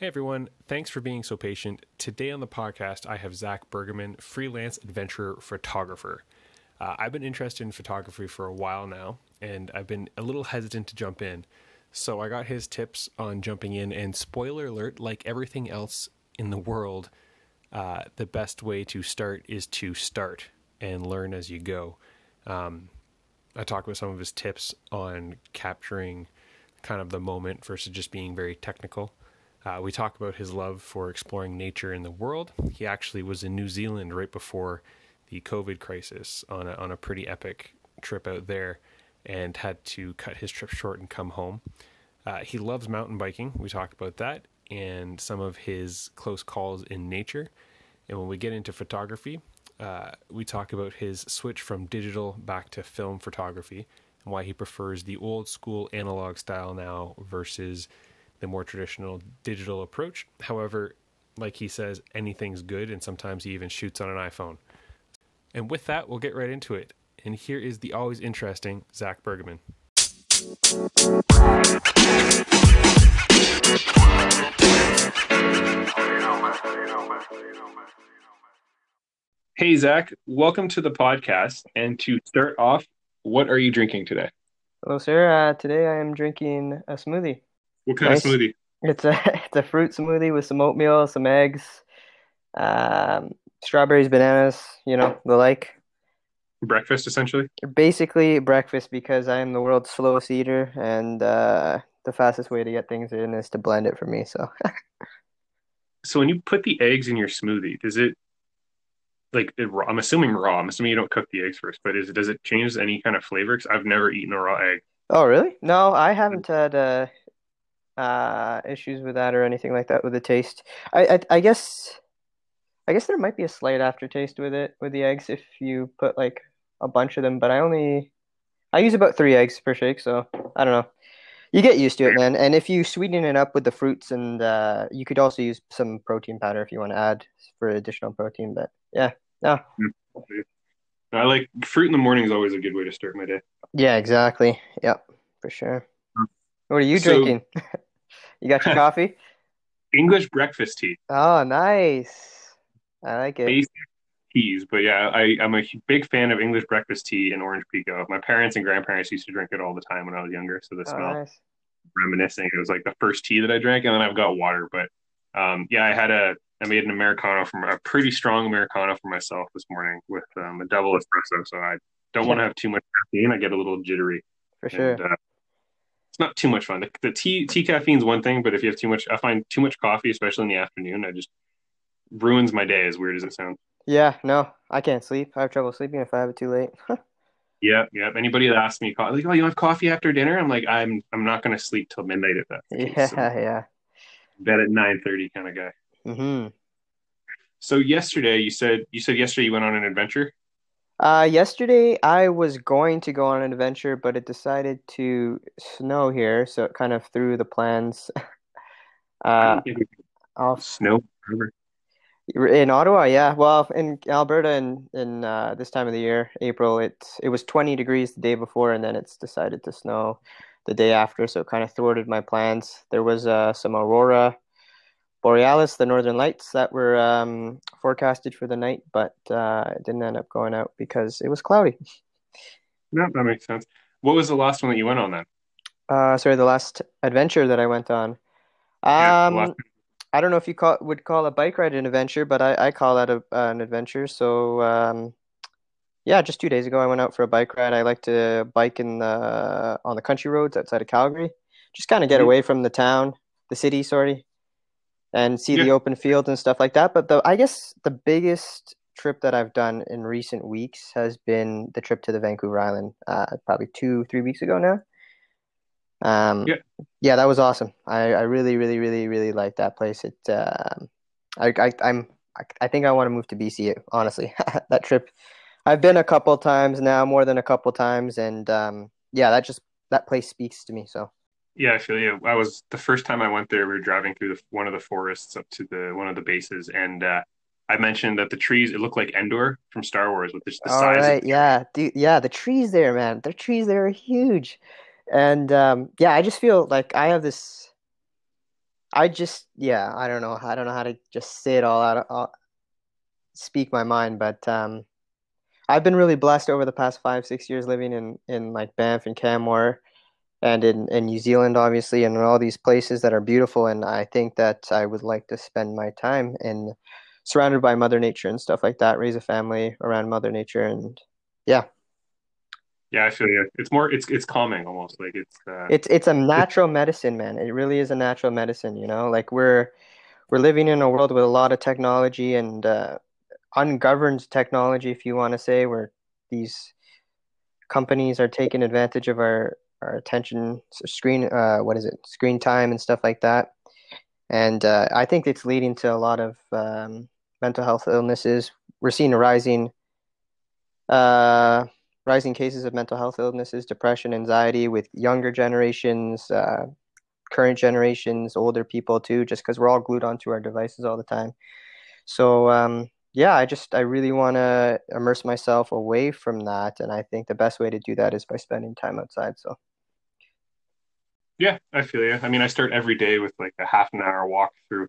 Hey everyone, thanks for being so patient. Today on the podcast, I have Zach Bergamin, freelance adventure photographer. Uh, I've been interested in photography for a while now, and I've been a little hesitant to jump in. So I got his tips on jumping in, and spoiler alert, like everything else in the world, uh, the best way to start is to start and learn as you go. Um, I talked with some of his tips on capturing kind of the moment versus just being very technical. Uh, we talk about his love for exploring nature in the world. He actually was in New Zealand right before the COVID crisis on a, on a pretty epic trip out there and had to cut his trip short and come home. Uh, he loves mountain biking. We talked about that and some of his close calls in nature. And when we get into photography, uh, we talk about his switch from digital back to film photography and why he prefers the old school analog style now versus the more traditional digital approach. However, like he says, anything's good, and sometimes he even shoots on an iPhone. And with that, we'll get right into it. And here is the always interesting Zach Bergamin. Hey, Zach, welcome to the podcast. And to start off, what are you drinking today? Hello, sir. Uh, today I am drinking a smoothie. What kind nice. of smoothie? It's a it's a fruit smoothie with some oatmeal, some eggs, um, strawberries, bananas, you know, the like. Breakfast essentially. Basically breakfast because I am the world's slowest eater, and uh, the fastest way to get things in is to blend it for me. So. so when you put the eggs in your smoothie, does it like it, I'm assuming raw. I'm assuming you don't cook the eggs first, but is does it change any kind of flavor? Because I've never eaten a raw egg. Oh really? No, I haven't had uh, uh, issues with that or anything like that with the taste. I, I, I guess I guess there might be a slight aftertaste with it with the eggs if you put like a bunch of them, but I only I use about three eggs per shake, so I don't know. You get used to it, man. And if you sweeten it up with the fruits, and uh, you could also use some protein powder if you want to add for additional protein. But yeah, no. I like fruit in the morning is always a good way to start my day. Yeah, exactly. Yep, for sure. What are you so, drinking? You got your coffee? English breakfast tea. Oh, nice. I like it. Basic teas, but yeah, I, I'm a big fan of English breakfast tea and orange pekoe. My parents and grandparents used to drink it all the time when I was younger, so the oh, smell. Nice. Reminiscing, it was like the first tea that I drank, and then I've got water. But um, yeah, I had a I made an americano from a pretty strong americano for myself this morning with um, a double espresso. So I don't want to have too much caffeine. I get a little jittery. For sure. And, uh, not too much fun. The, the tea tea caffeine is one thing, but if you have too much, I find too much coffee, especially in the afternoon, I just ruins my day. As weird as it sounds. Yeah, no, I can't sleep. I have trouble sleeping if I have it too late. yeah, yeah. Anybody that asks me, like, oh, you have coffee after dinner? I'm like, I'm I'm not going to sleep till midnight if that. Yeah, so, yeah. Bed at nine thirty kind of guy. Hmm. So yesterday, you said you said yesterday you went on an adventure. Uh, yesterday I was going to go on an adventure, but it decided to snow here, so it kind of threw the plans. uh, off snow in Ottawa, yeah. Well, in Alberta, in in uh, this time of the year, April, it it was 20 degrees the day before, and then it's decided to snow the day after, so it kind of thwarted my plans. There was uh, some aurora borealis, the northern lights that were um, forecasted for the night, but uh, it didn't end up going out because it was cloudy. No, that makes sense. What was the last one that you went on then? Uh, sorry, the last adventure that I went on. Um, yeah, I don't know if you call would call a bike ride an adventure, but I, I call that a, uh, an adventure. So um, yeah, just two days ago I went out for a bike ride. I like to bike in the on the country roads outside of Calgary, just kind of get mm-hmm. away from the town, the city, sorry, and see yeah. the open field and stuff like that. But the I guess the biggest trip that I've done in recent weeks has been the trip to the Vancouver Island, uh, probably two three weeks ago now. Um, yeah, yeah, that was awesome. I, I really, really, really, really like that place. It, uh, I, I, I'm, I think I want to move to BC. Honestly, that trip, I've been a couple times now, more than a couple times, and um, yeah, that just that place speaks to me. So yeah, I feel you. I was the first time I went there. We were driving through the, one of the forests up to the one of the bases, and uh, I mentioned that the trees it looked like Endor from Star Wars with just the All size. Right, yeah, Dude, yeah, the trees there, man. The trees there are huge, and um, yeah, I just feel like I have this. I just yeah, I don't know. I don't know how to just say it all out, all, speak my mind, but um, I've been really blessed over the past five, six years living in in like Banff and Canmore, and in in New Zealand, obviously, and all these places that are beautiful. And I think that I would like to spend my time in surrounded by Mother Nature and stuff like that, raise a family around Mother Nature, and yeah. Yeah, I feel you. It's more, it's it's calming almost. Like it's uh, it's it's a natural medicine, man. It really is a natural medicine. You know, like we're we're living in a world with a lot of technology and uh, ungoverned technology, if you want to say, where these companies are taking advantage of our our attention screen. Uh, what is it? Screen time and stuff like that. And uh, I think it's leading to a lot of um, mental health illnesses. We're seeing a rising uh, rising cases of mental health illnesses, depression, anxiety with younger generations, uh, current generations, older people too, just because we're all glued onto our devices all the time. So um, yeah, I just I really want to immerse myself away from that, and I think the best way to do that is by spending time outside. So. Yeah, I feel you. I mean, I start every day with like a half an hour walk through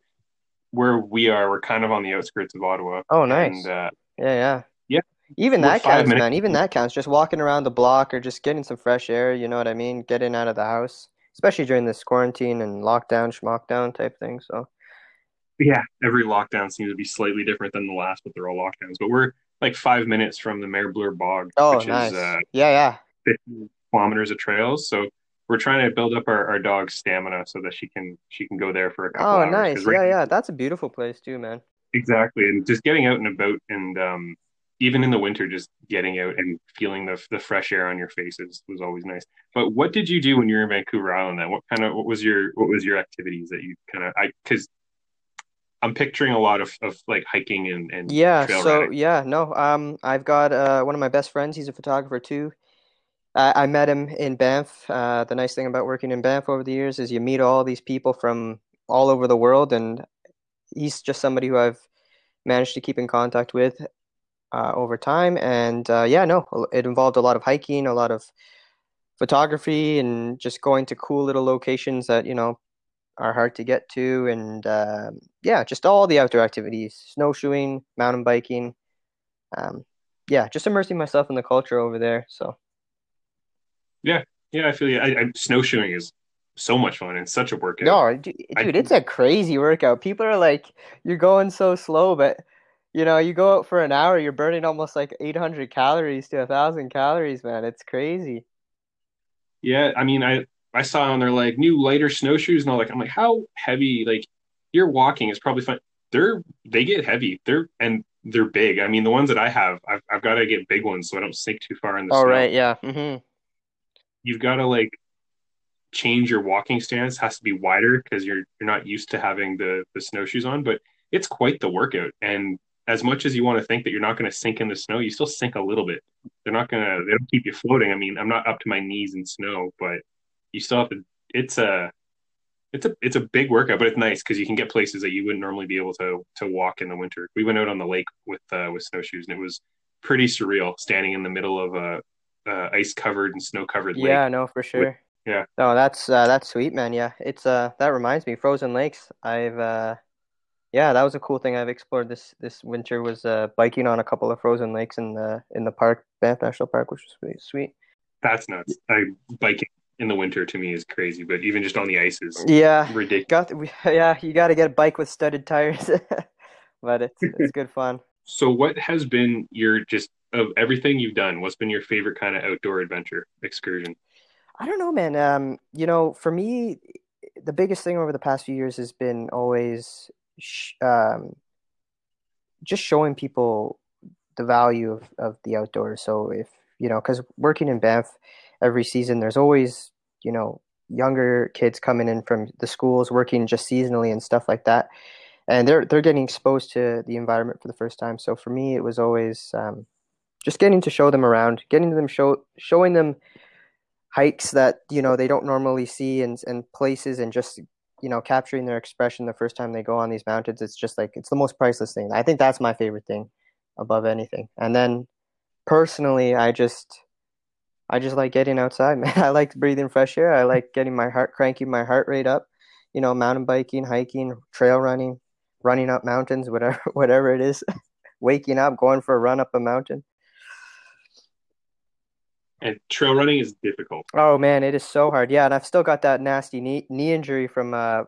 where we are. We're kind of on the outskirts of Ottawa. Oh, nice. And, uh, yeah, yeah. Yeah. Even that counts, minutes. man. Even that counts. Just walking around the block or just getting some fresh air, you know what I mean? Getting out of the house, especially during this quarantine and lockdown, schmockdown type thing. So, Yeah, every lockdown seems to be slightly different than the last, but they're all lockdowns. But we're like five minutes from the Mer Bleue Bog, oh, which nice. is uh, Yeah, yeah. 50 kilometers of trails. So we're trying to build up our, our dog's stamina so that she can she can go there for a couple Oh, hours. nice. right Yeah, yeah. That's a beautiful place too, man. Exactly, and just getting out and about, and um, even in the winter, just getting out and feeling the the fresh air on your faces was always nice. But what did you do when you were in Vancouver Island? Then, what kind of what was your what was your activities that you kind of I because I'm picturing a lot of, of like hiking and and Yeah, so riding. yeah, no, um, I've got uh one of my best friends. He's a photographer too. I, I met him in Banff. Uh, the nice thing about working in Banff over the years is you meet all these people from all over the world, and he's just somebody who I've managed to keep in contact with uh, over time. And uh, yeah, no, it involved a lot of hiking, a lot of photography, and just going to cool little locations that, you know, are hard to get to. And um yeah, just all the outdoor activities, snowshoeing, mountain biking. Um, yeah, just immersing myself in the culture over there. So. Yeah, yeah, I feel you. I, I, snowshoeing is so much fun and such a workout. No, du- I dude, it's a crazy workout. People are like, you're going so slow, but you know, you go out for an hour, you're burning almost like 800 calories to a thousand calories, man. It's crazy. Yeah, I mean, I I saw on there like new lighter snowshoes, and all like I'm like, how heavy? Like you're walking is probably fine. They're they get heavy. They're and they're big. I mean, the ones that I have, I've I've got to get big ones so I don't sink too far in the All snow. right, yeah. hmm You've got to like change your walking stance has to be wider because you're you're not used to having the the snowshoes on, but it's quite the workout. And as much as you want to think that you're not going to sink in the snow, you still sink a little bit. They're not going to they don't keep you floating. I mean, I'm not up to my knees in snow, but you still have to it's a it's a it's a big workout, but it's nice because you can get places that you wouldn't normally be able to to walk in the winter. We went out on the lake with uh, with snowshoes, and it was pretty surreal standing in the middle of a, a ice covered and snow covered lake. Yeah, no, for With sure. yeah, No, that's uh, that's sweet, man. Yeah, it's uh that reminds me, Frozen Lakes. I've uh yeah, that was a cool thing I've explored this this winter was uh biking on a couple of frozen lakes in the in the park, Banff National Park, which was sweet. that's nuts. I biking in the winter to me is crazy, but even just on the ice is Yeah, ridiculous. got we, yeah, you got to get a bike with studded tires, but it's it's good fun. So, what has been your just of everything you've done? What's been your favorite kind of outdoor adventure excursion? I don't know, man. Um, you know, for me, the biggest thing over the past few years has been always sh um, just showing people the value of, of the outdoors. So if, you know, because working in Banff every season, there's always, you know, younger kids coming in from the schools working just seasonally and stuff like that. And they're they're getting exposed to the environment for the first time. So for me, it was always um, just getting to show them around, getting them show showing them hikes that you know they don't normally see and and places and just you know capturing their expression the first time they go on these mountains. It's just like it's the most priceless thing. I think that's my favorite thing above anything. And then personally i just i just like getting outside man. I like breathing fresh air. I like getting my heart cranking my heart rate up you know, mountain biking, hiking, trail running, running up mountains, whatever whatever it is, waking up, going for a run up a mountain. And trail running is difficult. Oh man, it is so hard. Yeah, and I've still got that nasty knee knee injury from uh,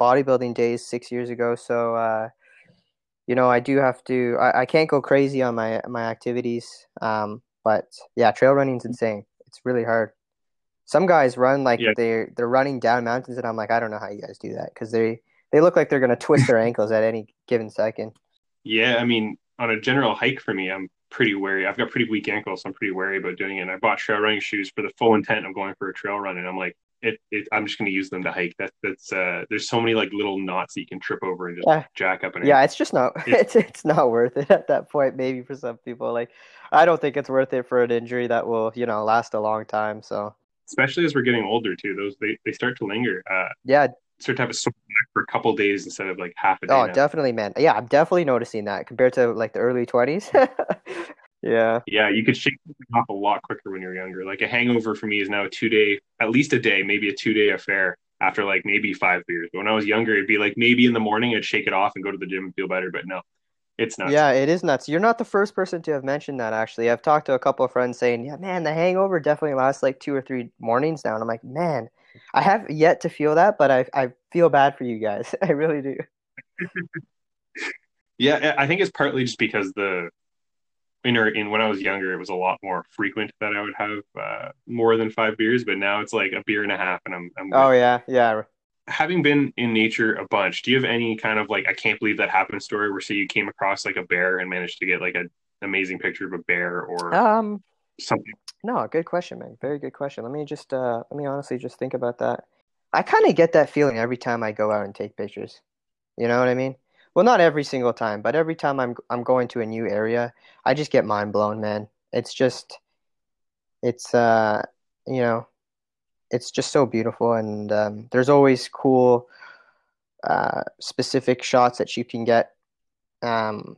bodybuilding days six years ago. So uh, you know, I do have to. I, I can't go crazy on my my activities. Um, but yeah, trail running's insane. It's really hard. Some guys run like yeah. they're they're running down mountains, and I'm like, I don't know how you guys do that because they they look like they're gonna twist their ankles at any given second. Yeah, I mean, on a general hike for me, I'm pretty wary. I've got pretty weak ankles, so I'm pretty wary about doing it. And I bought trail running shoes for the full intent of going for a trail run, and I'm like, it, it I'm just going to use them to hike. That's that's uh, there's so many like little knots that you can trip over and just yeah. jack up. And yeah, it's just not it's it's not worth it at that point. Maybe for some people, like I don't think it's worth it for an injury that will you know last a long time. So especially as we're getting older too, those they they start to linger. Uh, yeah, start to have a sore back for a couple days instead of like half a day. Oh, now. definitely, man. Yeah, I'm definitely noticing that compared to like the early 20s. yeah. Yeah, you could shake off a lot quicker when you're younger. Like a hangover for me is now a two day, at least a day, maybe a two day affair after like maybe five beers. But when I was younger, it'd be like maybe in the morning I'd shake it off and go to the gym and feel better. But no, it's nuts. Yeah, it is nuts. You're not the first person to have mentioned that. Actually, I've talked to a couple of friends saying, "Yeah, man, the hangover definitely lasts like two or three mornings now." And I'm like, man, I have yet to feel that, but I I feel bad for you guys. I really do. yeah, I think it's partly just because the in or in when I was younger, it was a lot more frequent that I would have uh, more than five beers, but now it's like a beer and a half, and I'm. I'm oh yeah, yeah. Having been in nature a bunch, do you have any kind of like I can't believe that happened story where say you came across like a bear and managed to get like an amazing picture of a bear or um something? No, good question, man. Very good question. Let me just uh let me honestly just think about that. I kind of get that feeling every time I go out and take pictures. You know what I mean? Well, not every single time, but every time I'm I'm going to a new area, I just get mind blown, man. It's just it's uh you know, it's just so beautiful and um, there's always cool uh, specific shots that you can get um,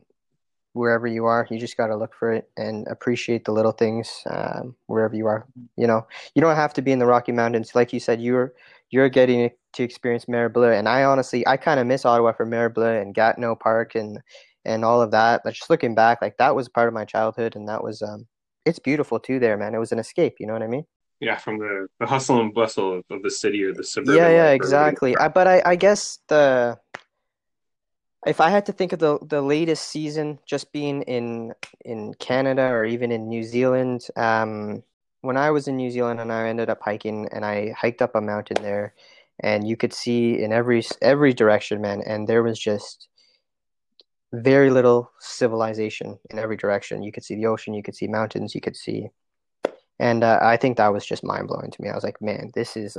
wherever you are. You just got to look for it and appreciate the little things um, wherever you are. You know, you don't have to be in the Rocky Mountains. Like you said, you're you're getting to experience Mer Bleue, and I honestly I kind of miss Ottawa for Mer Bleue and Gatineau Park and and all of that. But just looking back, like that was part of my childhood, and that was um, it's beautiful too there, man. It was an escape. You know what I mean? Yeah, from the, the hustle and bustle of, of the city or the suburban. Yeah, yeah, exactly. I, but I, I guess the if I had to think of the the latest season, just being in in Canada or even in New Zealand, um, when I was in New Zealand and I ended up hiking and I hiked up a mountain there, and you could see in every every direction, man, and there was just very little civilization in every direction. You could see the ocean, you could see mountains, you could see, and uh, I think that was just mind blowing to me. I was like, man, this is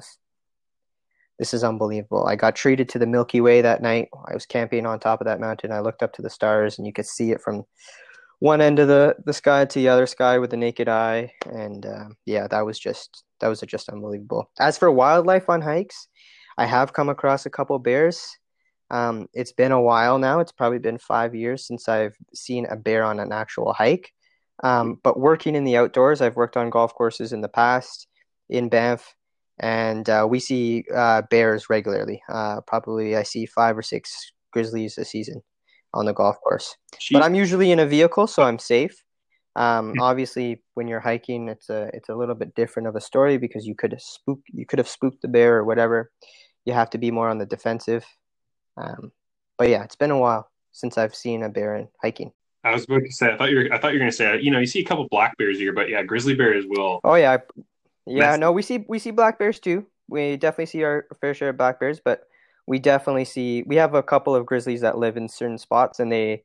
this is unbelievable. I got treated to the Milky Way that night. I was camping on top of that mountain. I looked up to the stars, and you could see it from one end of the, the sky to the other sky with the naked eye. And uh, yeah, that was just that was just unbelievable. As for wildlife on hikes, I have come across a couple bears. Um, it's been a while now. It's probably been five years since I've seen a bear on an actual hike. Um, but working in the outdoors, I've worked on golf courses in the past in Banff and uh, we see uh, bears regularly. Uh, probably I see five or six grizzlies a season on the golf course. Jeez. But I'm usually in a vehicle, so I'm safe. Um, obviously, when you're hiking, it's a it's a little bit different of a story because you could spook you could have spooked the bear or whatever. You have to be more on the defensive. Um, but yeah, it's been a while since I've seen a bear in hiking. I was about to say, I thought you were, I thought you were going to say, you know, you see a couple black bears here, but yeah, grizzly bears will. Oh yeah, yeah, no, we see we see black bears too. We definitely see our fair share of black bears, but we definitely see we have a couple of grizzlies that live in certain spots and they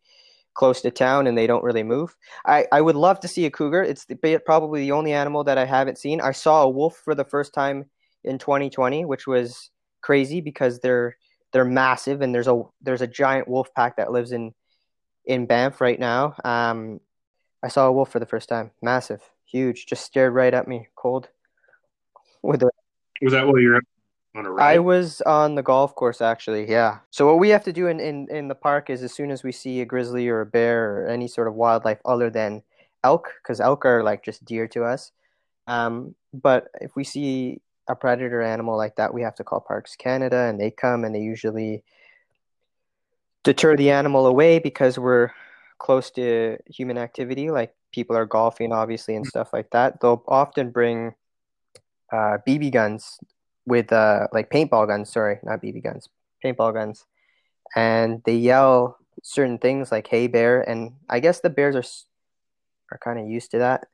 close to town and they don't really move. I, I would love to see a cougar. It's the, probably the only animal that I haven't seen. I saw a wolf for the first time in 2020, which was crazy because they're they're massive and there's a there's a giant wolf pack that lives in in Banff right now. Um, I saw a wolf for the first time, massive, huge, just stared right at me, cold with the was that while you're on a ride? I was on the golf course actually, yeah. So what we have to do in, in, in the park is as soon as we see a grizzly or a bear or any sort of wildlife other than elk, because elk are like just dear to us. Um, but if we see a predator animal like that, we have to call Parks Canada, and they come and they usually deter the animal away because we're close to human activity, like people are golfing, obviously, and stuff like that. They'll often bring uh, BB guns with uh, like paintball guns. Sorry, not BB guns, paintball guns, and they yell certain things like "Hey bear," and I guess the bears are are kind of used to that.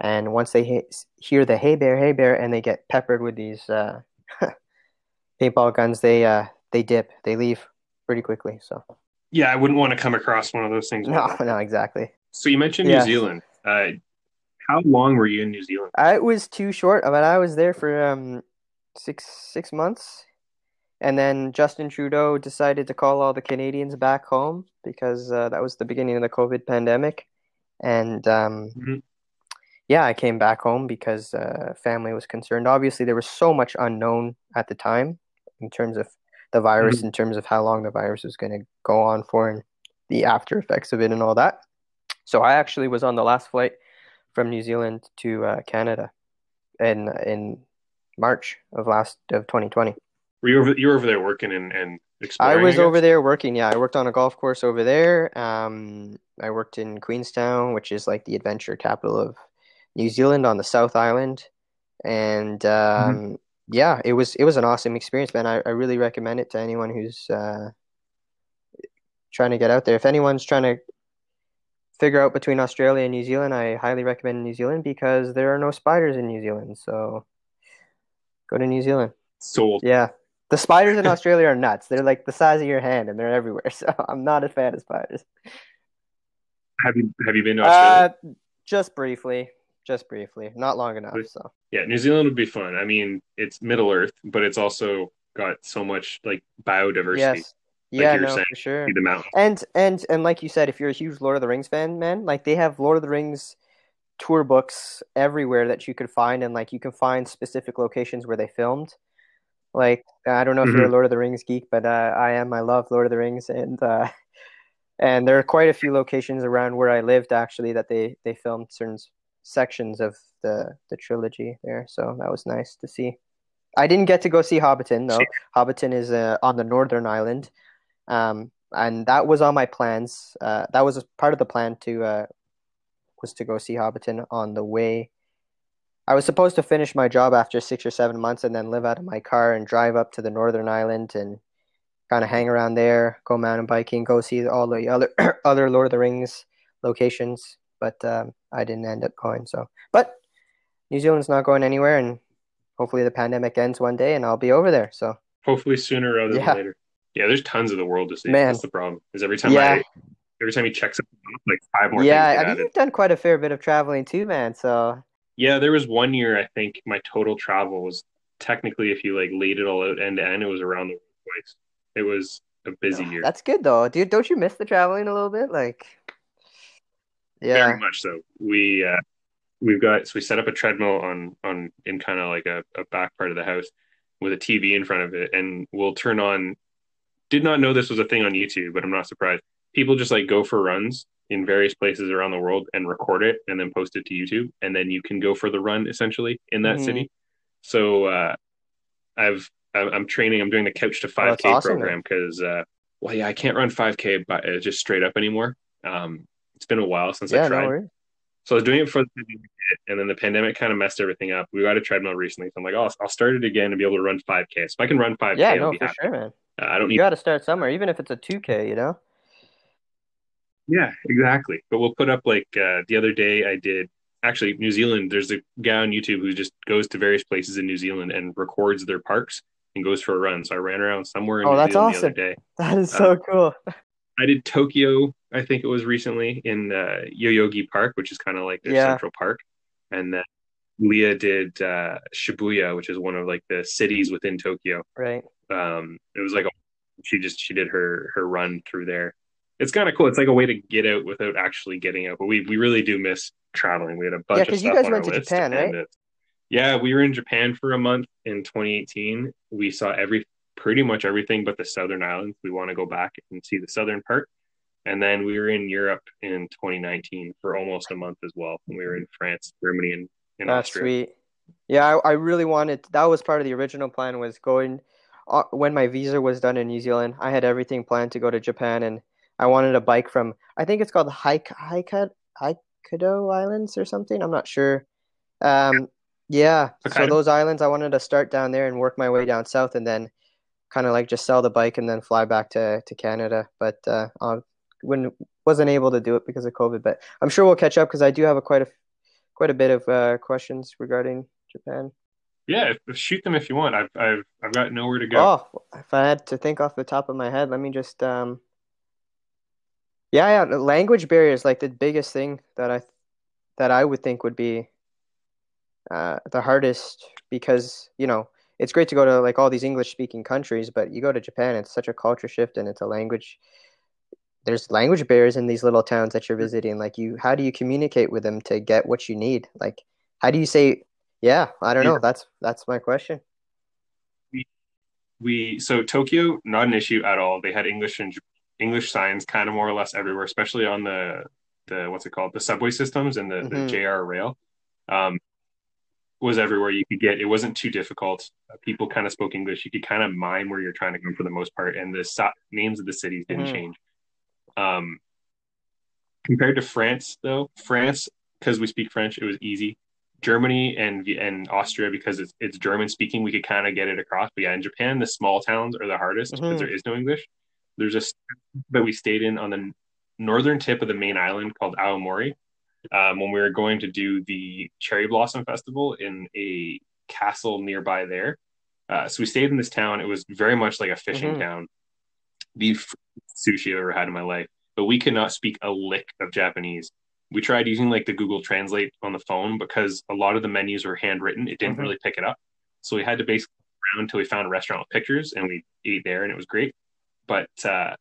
And once they he- hear the "Hey bear, hey bear," and they get peppered with these uh, paintball guns, they uh, they dip, they leave pretty quickly. So yeah, I wouldn't want to come across one of those things. No, no, exactly. So you mentioned New Zealand. Uh, how long were you in New Zealand? I was too short, I mean, I was there for um, six six months, and then Justin Trudeau decided to call all the Canadians back home because uh, that was the beginning of the COVID pandemic, and um, mm-hmm. yeah, I came back home because uh, family was concerned. Obviously, there was so much unknown at the time in terms of the virus, mm-hmm. in terms of how long the virus was going to go on for, and the after effects of it, and all that. So I actually was on the last flight from New Zealand to uh, Canada in in March of last of 2020. Were you over, you were over there working and, and exploring? I was I over there working. Yeah, I worked on a golf course over there. Um, I worked in Queenstown, which is like the adventure capital of New Zealand on the South Island, and um, mm-hmm. yeah, it was it was an awesome experience, man. I, I really recommend it to anyone who's uh, trying to get out there. If anyone's trying to figure out between Australia and New Zealand, I highly recommend New Zealand because there are no spiders in New Zealand. So go to New Zealand. Sold. Yeah. The spiders in Australia are nuts. They're like the size of your hand and they're everywhere. So I'm not a fan of spiders. Have you have you been to Australia? Uh, just briefly. Just briefly. Not long enough. So Yeah, New Zealand would be fun. I mean, it's Middle Earth, but it's also got so much like biodiversity. Yes. Like yeah, no, saying, for sure. The mountain. And and and like you said, if you're a huge Lord of the Rings fan, man, like they have Lord of the Rings tour books everywhere that you could find, and like you can find specific locations where they filmed. Like I don't know if mm-hmm. you're a mm-hmm. Lord of the Rings geek, but uh, I am. I love Lord of the Rings, and uh, and there are quite a few locations around where I lived actually that they they filmed certain sections of the the trilogy there. So that was nice to see. I didn't get to go see Hobbiton though. Hobbiton is uh, on the northern island, um, and that was on my plans. Uh, that was part of the plan to uh, was to go see Hobbiton on the way. I was supposed to finish my job after six or seven months and then live out of my car and drive up to the Northern Island and kind of hang around there, go mountain biking, go see all the other other Lord of the Rings locations. But um, I didn't end up going. So, but New Zealand's not going anywhere, and hopefully the pandemic ends one day and I'll be over there. So hopefully sooner rather yeah. than later. Yeah, there's tons of the world to see. Man. That's the problem. Is every time yeah. I every time you check something like five more. Yeah, I mean, you've done quite a fair bit of traveling too, man. So yeah, there was one year I think my total travel was technically, if you like laid it all out end to end, it was around the world twice. It was a busy year. That's good though, dude. Don't you miss the traveling a little bit? Like, yeah, very much so. We uh, we've got so we set up a treadmill on on in kind of like a, a back part of the house with a TV in front of it, and we'll turn on did not know this was a thing on YouTube, but I'm not surprised. People just like go for runs in various places around the world and record it and then post it to YouTube, and then you can go for the run essentially in that mm-hmm. city. So uh, I've I'm training. I'm doing the Couch to 5K oh, awesome, program because uh, well, yeah, I can't run 5K but uh, just straight up anymore. Um, it's been a while since yeah, I tried. No so I was doing it for the pandemic, and then the pandemic kind of messed everything up. We got a treadmill recently, so I'm like, oh, I'll start it again and be able to run 5K. So if I can run 5K, yeah, no, for happy. sure, man. Uh, I don't need. You got to start somewhere, even if it's a 2K, you know. Yeah, exactly. But we'll put up like uh, the other day I did actually New Zealand. There's a guy on YouTube who just goes to various places in New Zealand and records their parks and goes for a run. So I ran around somewhere in oh, New that's Zealand awesome. the other day. That is so uh, cool. I did Tokyo, I think it was recently in uh, Yoyogi Park, which is kind of like their yeah. central park, and then Leah did uh, Shibuya, which is one of like the cities within Tokyo. Right. Um, it was like a, she just she did her her run through there. It's kind of cool. It's like a way to get out without actually getting out. But we we really do miss traveling. We had a bunch yeah, because you guys went to Japan, right? It, yeah, we were in Japan for a month in 2018. We saw every pretty much everything but the southern islands. We want to go back and see the southern part. And then we were in Europe in 2019 for almost a month as well. And we were in France, Germany, and, and That's Austria. sweet. Yeah, I, I really wanted. That was part of the original plan was going uh, when my visa was done in New Zealand. I had everything planned to go to Japan, and I wanted a bike from. I think it's called Haik Hokkaido Islands or something. I'm not sure. Um, yeah. So those islands, I wanted to start down there and work my way down south, and then kind of like just sell the bike and then fly back to to Canada. But uh, I when wasn't able to do it because of COVID. But I'm sure we'll catch up because I do have a quite a quite a bit of uh, questions regarding Japan. Yeah, shoot them if you want. I've I've I've got nowhere to go. Oh, if I had to think off the top of my head, let me just um. Yeah, yeah, language barrier is like the biggest thing that I that I would think would be uh, the hardest because you know it's great to go to like all these English speaking countries, but you go to Japan, it's such a culture shift and it's a language. There's language barriers in these little towns that you're visiting. Like you, how do you communicate with them to get what you need? Like, how do you say yeah, I don't know. That's that's my question. We, we so Tokyo not an issue at all. They had English and English signs kind of more or less everywhere, especially on the the what's it called the subway systems and the, mm-hmm. the JR rail. Um, was everywhere you could get. It wasn't too difficult. People kind of spoke English. You could kind of mime where you're trying to go for the most part, and the so- names of the cities didn't mm-hmm. change. Um, compared to France, though, France because we speak French, it was easy. Germany and and Austria because it's it's German speaking, we could kind of get it across. But yeah, in Japan, the small towns are the hardest mm-hmm. because there is no English. There's a that we stayed in on the northern tip of the main island called Aomori um, when we were going to do the cherry blossom festival in a castle nearby there. Uh, so we stayed in this town. It was very much like a fishing mm-hmm. town. The sushi I've ever had in my life, but we could not speak a lick of Japanese we tried using like the Google Translate on the phone because a lot of the menus were handwritten. It didn't mm-hmm. really pick it up. So we had to basically around until we found a restaurant with pictures and we ate there and it was great. But uh,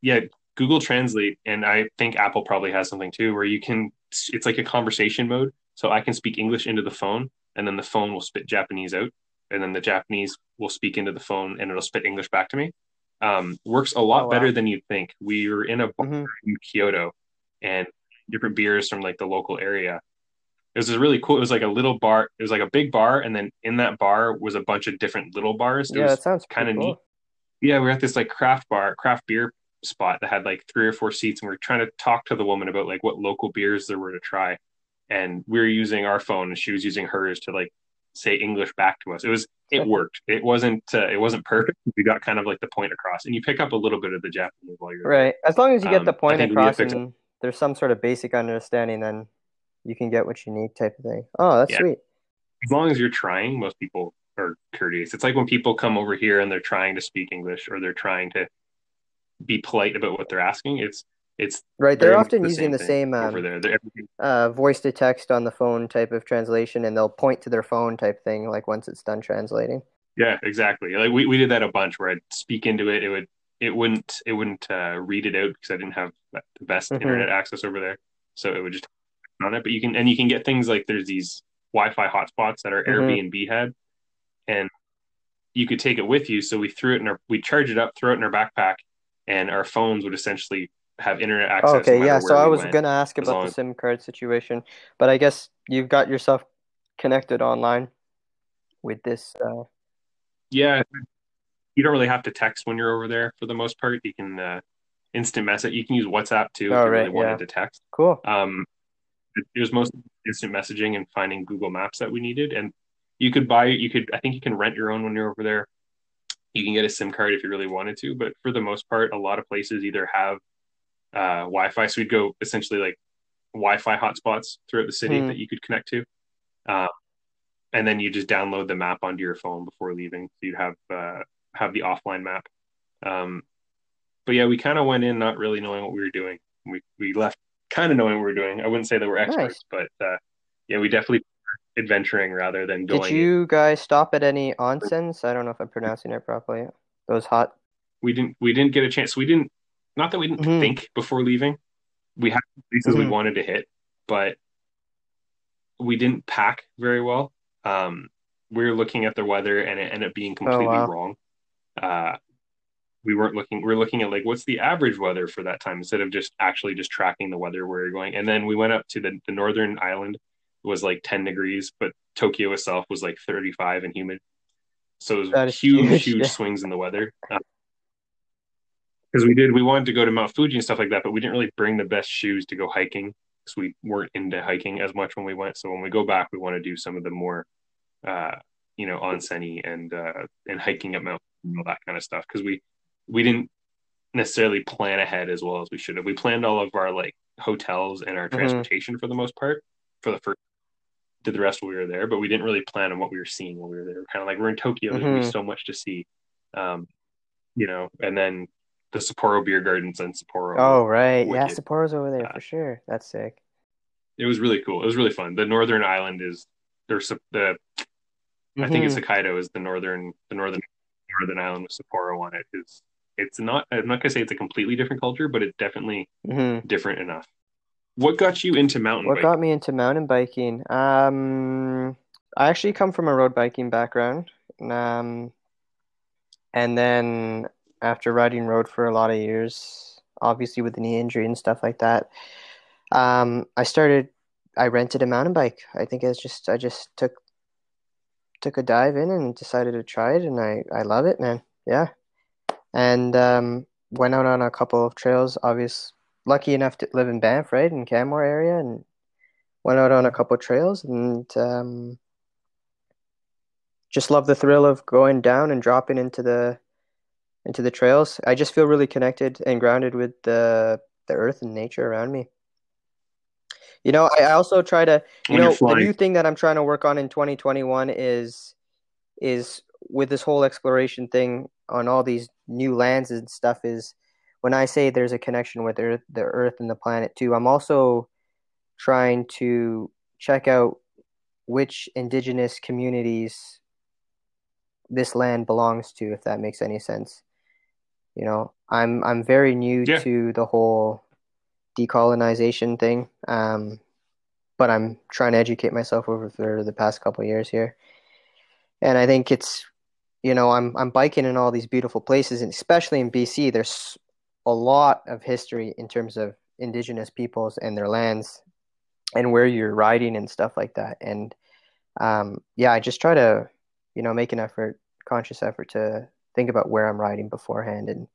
yeah, Google Translate and I think Apple probably has something too where you can it's like a conversation mode. So I can speak English into the phone and then the phone will spit Japanese out and then the Japanese will speak into the phone and it'll spit English back to me. Um, works a lot oh, wow. better than you'd think. We were in a bar mm-hmm. in Kyoto and different beers from like the local area. It was really cool. It was like a little bar. It was like a big bar, and then in that bar was a bunch of different little bars. It yeah, that sounds kind of cool. neat. Yeah, we were at this like craft bar, craft beer spot that had like three or four seats, and we are trying to talk to the woman about like what local beers there were to try. And we were using our phone, and she was using hers to like say English back to us. It was it worked. It wasn't uh, it wasn't perfect. We got kind of like the point across, and you pick up a little bit of the Japanese while you're right. There. As long as you get um, the point across and there's some sort of basic understanding, then you can get what you need, type of thing. Oh, that's yeah. sweet. As long as you're trying, most people are courteous. It's like when people come over here and they're trying to speak English or they're trying to be polite about what they're asking. It's it's right. They're often the using the same um, over there. Uh, voice to text on the phone type of translation, and they'll point to their phone type thing. Like once it's done translating. Yeah, exactly. Like we, we did that a bunch where I'd speak into it. It would it wouldn't it wouldn't uh, read it out because I didn't have the best mm-hmm. internet access over there. So it would just on it. But you can and you can get things like there's these Wi-Fi hotspots that our mm-hmm. Airbnb had, and you could take it with you. So we threw it in our we charge it up, throw it in our backpack, and our phones would essentially have internet access. okay, no yeah. So I was went, gonna ask about the SIM card situation, but I guess you've got yourself connected online with this. Uh... Yeah, you don't really have to text when you're over there for the most part. You can uh, instant message. You can use WhatsApp too oh, if you right, really wanted yeah. to text. Cool. Um, it, it was mostly instant messaging and finding Google Maps that we needed, and you could buy. You could. I think you can rent your own when you're over there. You can get a SIM card if you really wanted to, but for the most part, a lot of places either have uh, Wi-Fi. So we'd go essentially like Wi-Fi hotspots throughout the city mm. that you could connect to. Uh, and then you just download the map onto your phone before leaving. So you'd have uh, have the offline map. Um, but yeah, we kind of went in not really knowing what we were doing. We we left kind of knowing what we were doing. I wouldn't say that we're experts, nice. but uh, yeah, we definitely adventuring rather than going. Did you guys stop at any onsens? I don't know if I'm pronouncing it properly. Those hot. We didn't. We didn't get a chance. We didn't. Not that we didn't mm-hmm. think before leaving. We had places mm-hmm. we wanted to hit, but we didn't pack very well. Um, we were looking at the weather, and it ended up being oh, completely oh, wow. wrong uh, we weren't looking we are looking at like what's the average weather for that time instead of just actually just tracking the weather where you're going and then we went up to the, the northern island it was like 10 degrees, but Tokyo itself was like 35 and humid. So it was huge, huge, huge swings in the weather. Because uh, we did, we wanted to go to Mount Fuji and stuff like that, but we didn't really bring the best shoes to go hiking because we weren't into hiking as much when we went. So when we go back, we want to do some of the more, uh, you know, onsen and uh, and hiking up Mount, and all that kind of stuff. Because we we didn't necessarily plan ahead as well as we should have. We planned all of our like hotels and our mm-hmm. transportation for the most part for the first did the rest when we were there, but we didn't really plan on what we were seeing when we were there. Kind of like we're in Tokyo, mm-hmm. there's so much to see, um, you know. And then the Sapporo beer gardens and Sapporo. Oh right, yeah, Sapporo's over there uh, for sure. That's sick. It was really cool. It was really fun. The northern island is there's the mm-hmm. I think it's mm-hmm. Hokkaido is the northern the northern northern island with Sapporo on it is it's not I'm not gonna say it's a completely different culture, but it's definitely mm-hmm. different enough. What got you into mountain What biking? got me into mountain biking? Um, I actually come from a road biking background. Um, and then after riding road for a lot of years, obviously with the knee injury and stuff like that, um, I started. I rented a mountain bike. I think it's just I just took took a dive in and decided to try it, and I I love it, man. Yeah, and um, went out on a couple of trails. Obvious, lucky enough to live in Banff, right, in Canmore area, and went out on a couple of trails, and um, just love the thrill of going down and dropping into the into the trails. I just feel really connected and grounded with the the earth and nature around me. You know, I also try to, you when know, the new thing that I'm trying to work on in 2021 is is with this whole exploration thing on all these new lands and stuff is when I say there's a connection with earth, the earth and the planet too, I'm also trying to check out which indigenous communities this land belongs to if that makes any sense. You know, I'm I'm very new yeah. to the whole decolonization thing. Um, but I'm trying to educate myself over the past couple years here. And I think it's you know, I'm I'm biking in all these beautiful places, and especially in BC, there's a lot of history in terms of indigenous peoples and their lands, and where you're riding and stuff like that. And um, yeah, I just try to, you know, make an effort, conscious effort to think about where I'm riding beforehand, and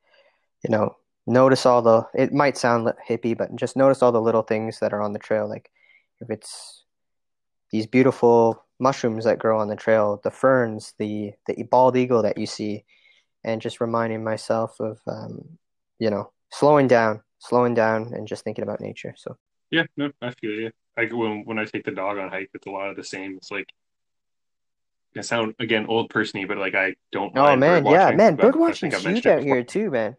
you know, notice all the. It might sound hippie, but just notice all the little things that are on the trail, like if it's these beautiful mushrooms that grow on the trail, the ferns, the the bald eagle that you see, and just reminding myself of um, you know slowing down, slowing down, and just thinking about nature. So yeah, no, I feel you. Like when when I take the dog on hike, it's a lot of the same. It's like I sound again old persony, but like I don't. Oh man, yeah, man, bird watching huge out here too, man.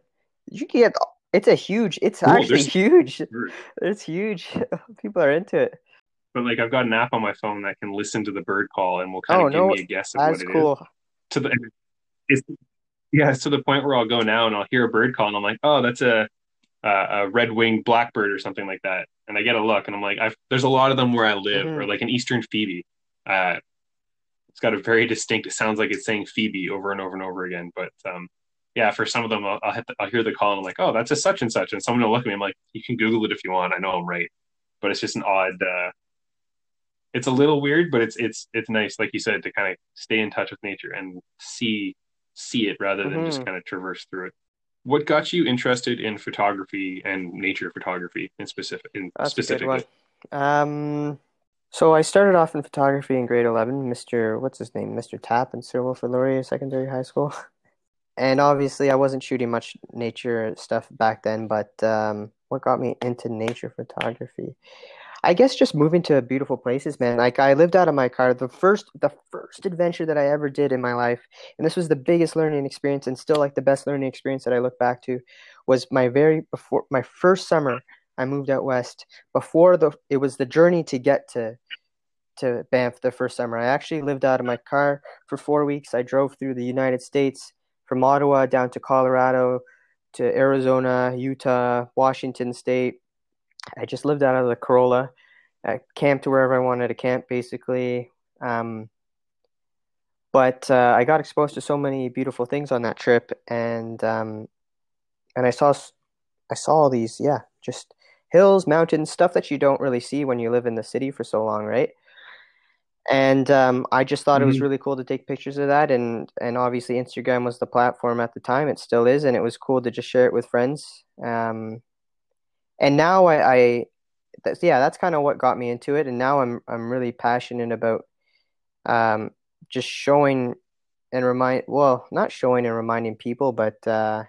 You get it's a huge. It's Ooh, actually huge. It's huge. People are into it but like I've got an app on my phone that can listen to the bird call and will kind oh, of give no, me a guess of what it cool. is. To the it's, yeah, it's to the point where I'll go now and I'll hear a bird call and I'm like, oh, that's a a, a red winged blackbird or something like that, and I get a look and I'm like, I've, there's a lot of them where I live, mm-hmm. or like an eastern phoebe. Uh, it's got a very distinct. It sounds like it's saying Phoebe over and over and over again, but um, yeah, for some of them, I'll, I'll, the, I'll, hear the call and I'm like, oh, that's a such and such, and someone will look at me. I'm like, you can Google it if you want. I know I'm right, but it's just an odd. Uh, it's a little weird, but it's it's it's nice, like you said, to kind of stay in touch with nature and see see it rather than mm-hmm. just kind of traverse through it. What got you interested in photography and nature photography in specific in That's specifically? Um, so I started off in photography in grade eleven. Mister, what's his name? Mister Tap in Sir Wilfrid Laurier Secondary High School. and obviously, I wasn't shooting much nature stuff back then. But um, what got me into nature photography? I guess just moving to beautiful places, man. Like I lived out of my car. The first the first adventure that I ever did in my life, and this was the biggest learning experience and still like the best learning experience that I look back to, was my very before my first summer I moved out west. Before the it was the journey to get to to Banff the first summer. I actually lived out of my car for 4 weeks. I drove through the United States from Ottawa down to Colorado to Arizona, Utah, Washington state, I just lived out of the Corolla. I camped wherever I wanted to camp, basically. Um, but uh, I got exposed to so many beautiful things on that trip, and um, and I saw I saw all these, yeah, just hills, mountains, stuff that you don't really see when you live in the city for so long, right? And um, I just thought mm-hmm. it was mm-hmm. really cool to take pictures of that, and and obviously Instagram was the platform at the time. It still is, and it was cool to just share it with friends. Um, and now I, I that's yeah, that's kind of what got me into it, and now I'm I'm really passionate about um, just showing and remind well, not showing and reminding people, but uh,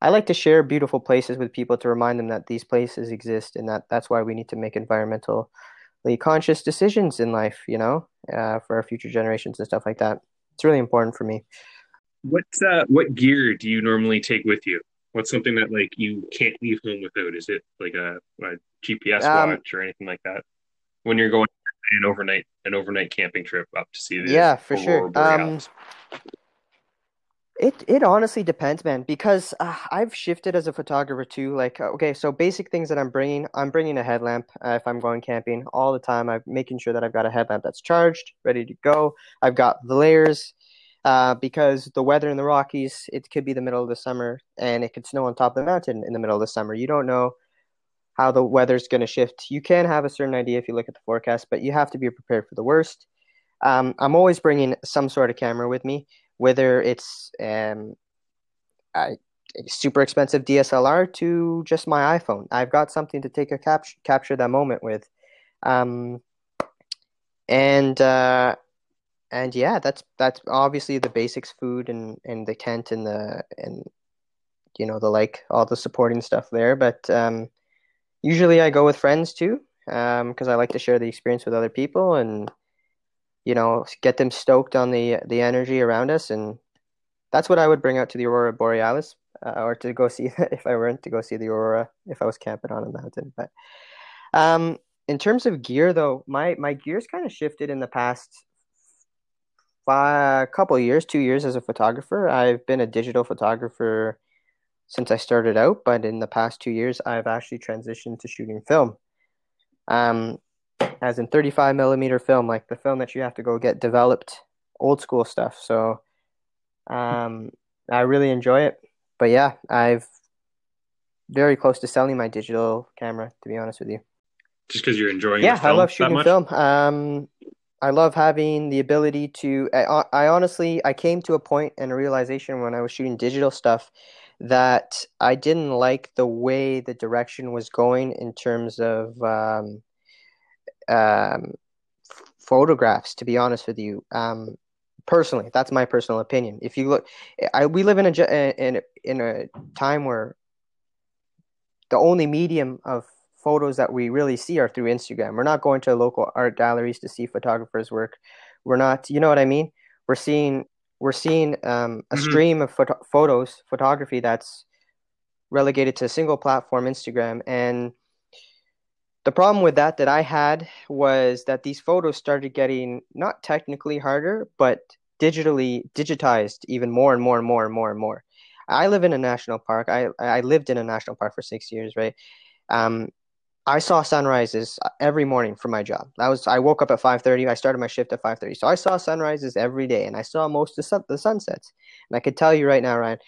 I like to share beautiful places with people to remind them that these places exist, and that that's why we need to make environmental conscious decisions in life, you know, uh, for our future generations and stuff like that. It's really important for me. What uh, what gear do you normally take with you? What's something that like you can't leave home without? Is it like a, a GPS um, watch or anything like that? When you're going an overnight an overnight camping trip up to see the yeah for sure. Um, it it honestly depends, man, because uh, I've shifted as a photographer too. Like, uh, okay, so basic things that I'm bringing, I'm bringing a headlamp uh, if I'm going camping all the time. I'm making sure that I've got a headlamp that's charged, ready to go. I've got the layers uh, because the weather in the Rockies, it could be the middle of the summer and it could snow on top of the mountain in the middle of the summer. You don't know how the weather's going to shift. You can have a certain idea if you look at the forecast, but you have to be prepared for the worst. Um, I'm always bringing some sort of camera with me whether it's um, a, super expensive DSLR to just my iPhone. I've got something to take a cap- capture that moment with. Um, and uh, and yeah, that's that's obviously the basics: food and and the tent and the and you know the like all the supporting stuff there. But um, usually I go with friends too because um, I like to share the experience with other people and you know, get them stoked on the the energy around us, and that's what I would bring out to the aurora borealis, uh, or to go see if I weren't to go see the aurora if I was camping on a mountain. But um, in terms of gear, though, my my gear's kind of shifted in the past five, couple years, two years as a photographer. I've been a digital photographer since I started out, but in the past two years, I've actually transitioned to shooting film. Um, as in 35 millimeter film, like the film that you have to go get developed, old school stuff. So um, I really enjoy it. But yeah, I've very close to selling my digital camera, to be honest with you. Just because you're enjoying it. yeah, I love shooting film. Um, I love having the ability to. I, I honestly, I came to a point and a realization when I was shooting digital stuff that I didn't like the way the direction was going in terms of um, um, photographs. To be honest with you, um, personally, that's my personal opinion. If you look, I, we live in a in in a time where the only medium of photos that we really see are through Instagram. We're not going to local art galleries to see photographers' work. We're not, you know what I mean? We're seeing we're seeing um, a mm-hmm. stream of photo- photos, photography that's relegated to a single platform, Instagram, and the problem with that that I had was that these photos started getting not technically harder, but digitally digitized even more and more and more and more and more. I live in a national park. I I lived in a national park for six years, right? Um, I saw sunrises every morning for my job. That was I woke up at five thirty. I started my shift at five thirty, so I saw sunrises every day, and I saw most of the sunsets. And I could tell you right now, Ryan,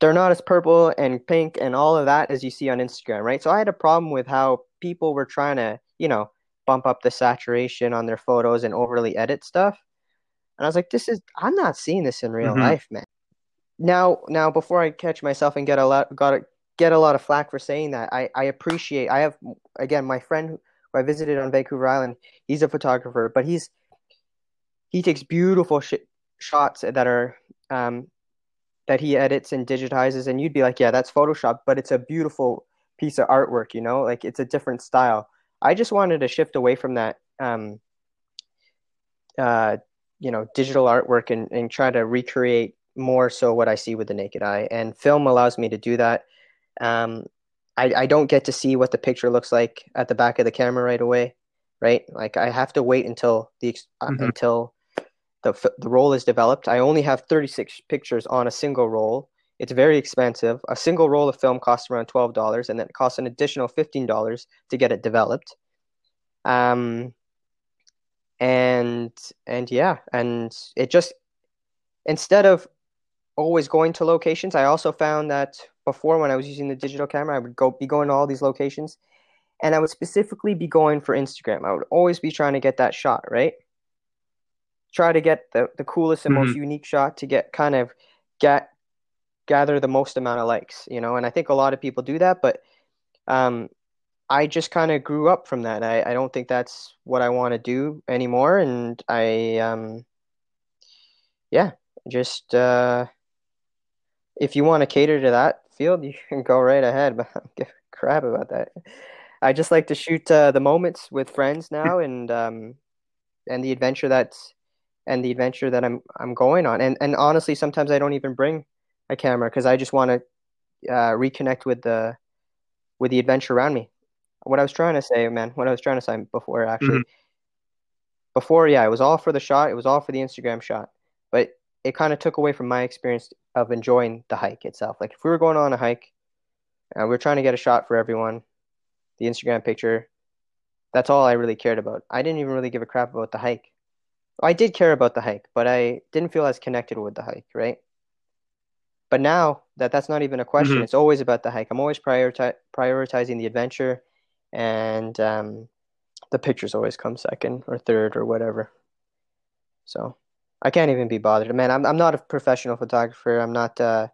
they're not as purple and pink and all of that as you see on Instagram, right? So I had a problem with how people were trying to, you know, bump up the saturation on their photos and overly edit stuff. And I was like, this is I'm not seeing this in real mm-hmm. life, man. Now now before I catch myself and get a lot got to get a lot of flack for saying that, I, I appreciate I have again my friend who I visited on Vancouver Island, he's a photographer, but he's he takes beautiful sh- shots that are um, that he edits and digitizes and you'd be like yeah that's photoshop but it's a beautiful piece of artwork you know? Like it's a different style. I just wanted to shift away from that um uh you know digital artwork and, and try to recreate more so what i see with the naked eye. And film allows me to do that. Um i i don't get to see what the picture looks like at the back of the camera right away right? Like i have to wait until the uh, mm-hmm. until the the roll is developed i only have 36 pictures on a single roll it's very expensive. A single roll of film costs around twelve dollars, and then it costs an additional fifteen dollars to get it developed. Um, and and yeah, and it just instead of always going to locations, I also found that before when I was using the digital camera, I would go be going to all these locations, and I would specifically be going for Instagram. I would always be trying to get that shot right. Try to get the, the coolest and mm-hmm. most unique shot to get kind of get gather the most amount of likes, you know. And I think a lot of people do that, but um, I just kind of grew up from that. I, I don't think that's what I want to do anymore, and I um, yeah, just uh, if you want to cater to that field, you can go right ahead. But I don't give a crap about that. I just like to shoot uh, the moments with friends now, and um, and the adventure that's and the adventure that I'm I'm going on. And and honestly, sometimes I don't even bring a camera because I just want to uh, reconnect with the with the adventure around me. What I was trying to say, man, what I was trying to say before actually. Mm-hmm. Before, yeah, it was all for the shot. It was all for the Instagram shot, but it kind of took away from my experience of enjoying the hike itself. Like if we were going on a hike, and we we're trying to get a shot for everyone, the Instagram picture, that's all I really cared about. I didn't even really give a crap about the hike. I did care about the hike, but I didn't feel as connected with the hike, right? But now that that's not even a question, mm-hmm. it's always about the hike. I'm always prioriti- prioritizing the adventure, and um, the pictures always come second or third or whatever. So I can't even be bothered, man. I'm I'm not a professional photographer. I'm not. Uh,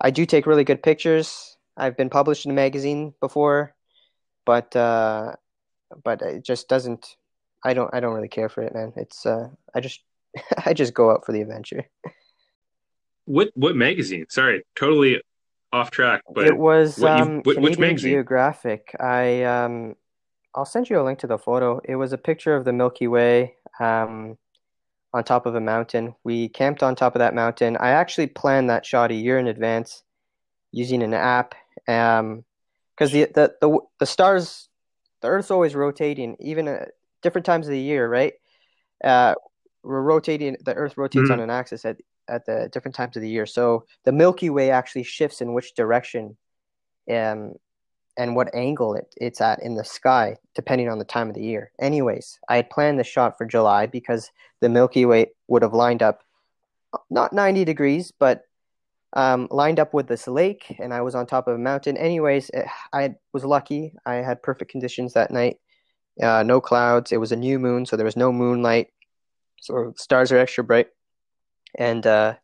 I do take really good pictures. I've been published in a magazine before, but uh, but it just doesn't. I don't. I don't really care for it, man. It's. Uh, I just. I just go out for the adventure. What what magazine? Sorry, totally off track. But it was um, what, Canadian which magazine? Geographic. I um, I'll send you a link to the photo. It was a picture of the Milky Way um, on top of a mountain. We camped on top of that mountain. I actually planned that shot a year in advance using an app. Um, because the, the the the stars, the Earth's always rotating, even different times of the year, right? Uh, we're rotating. The Earth rotates mm-hmm. on an axis at at the different times of the year. So the Milky Way actually shifts in which direction um, and what angle it, it's at in the sky, depending on the time of the year. Anyways, I had planned the shot for July because the Milky Way would have lined up not 90 degrees, but um, lined up with this lake, and I was on top of a mountain. Anyways, it, I was lucky. I had perfect conditions that night. Uh, no clouds. It was a new moon, so there was no moonlight. So stars are extra bright and uh,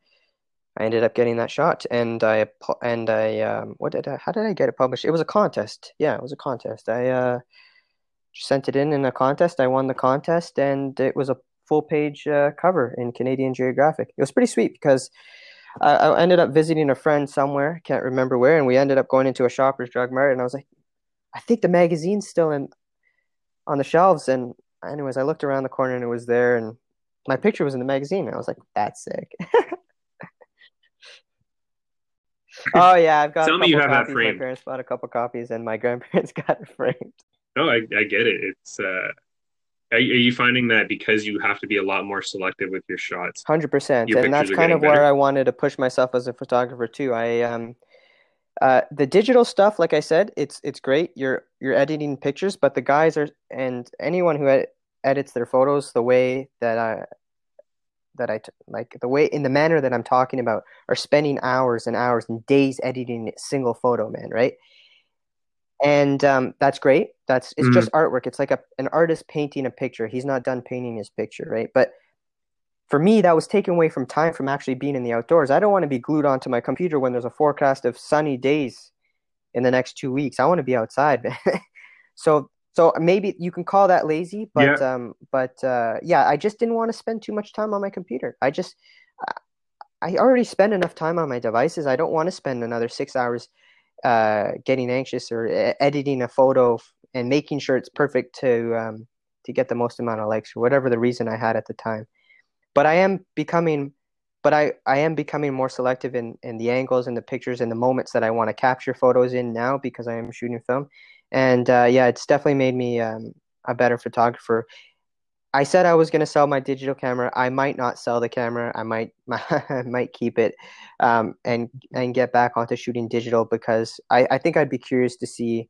I ended up getting that shot. And I and I um, what did I? How did I get it published? It was a contest. Yeah, it was a contest. I uh, sent it in in a contest. I won the contest, and it was a full page uh, cover in Canadian Geographic. It was pretty sweet because. I, I ended up visiting a friend somewhere, can't remember where, and we ended up going into a Shoppers Drug Mart, and I was like, I think the magazine's still in on the shelves. And anyways, I looked around the corner and it was there, and my picture was in the magazine. I was like, that's sick. oh yeah, I've got. Tell me you have copies. that framed. My parents bought a couple copies, and my grandparents got it framed. No, I, I get it. It's. uh are, are you finding that because you have to be a lot more selective with your shots? Hundred percent, and that's kind of better? where I wanted to push myself as a photographer too. I um, uh, the digital stuff, like I said, it's it's great. You're you're editing pictures, but the guys are and anyone who ed- edits their photos the way that I that I t- like the way in the manner that I'm talking about are spending hours and hours and days editing a single photo, man, right? And um, that's great. That's it's mm just artwork. It's like a an artist painting a picture. He's not done painting his picture, right? But for me, that was taken away from time from actually being in the outdoors. I don't want to be glued onto my computer when there's a forecast of sunny days in the next two weeks. I want to be outside. so so maybe you can call that lazy, but yeah. um, but uh, yeah, I just didn't want to spend too much time on my computer. I just I already spend enough time on my devices. I don't want to spend another six hours uh, getting anxious or editing a photo and making sure it's perfect to um, to get the most amount of likes or whatever the reason I had at the time. But I am becoming, but I I am becoming more selective in in the angles and the pictures and the moments that I want to capture photos in now because I am shooting film and uh, yeah, it's definitely made me um, a better photographer. I said I was going to sell my digital camera. I might not sell the camera. I might I might keep it um, and and get back onto shooting digital because I, I think I'd be curious to see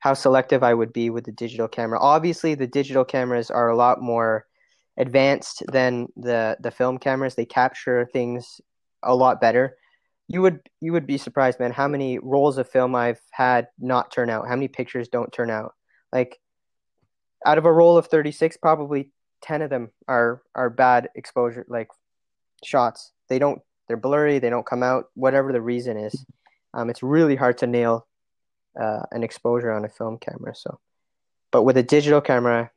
how selective I would be with the digital camera. Obviously, the digital cameras are a lot more advanced than the the film cameras. They capture things a lot better you would you would be surprised, man, how many rolls of film I've had not turn out, how many pictures don't turn out. Like out of a roll of 36, probably ten of them are are bad exposure like shots. They don't. They're blurry. They don't come out. Whatever the reason is, um, it's really hard to nail uh, an exposure on a film camera. So, but with a digital camera,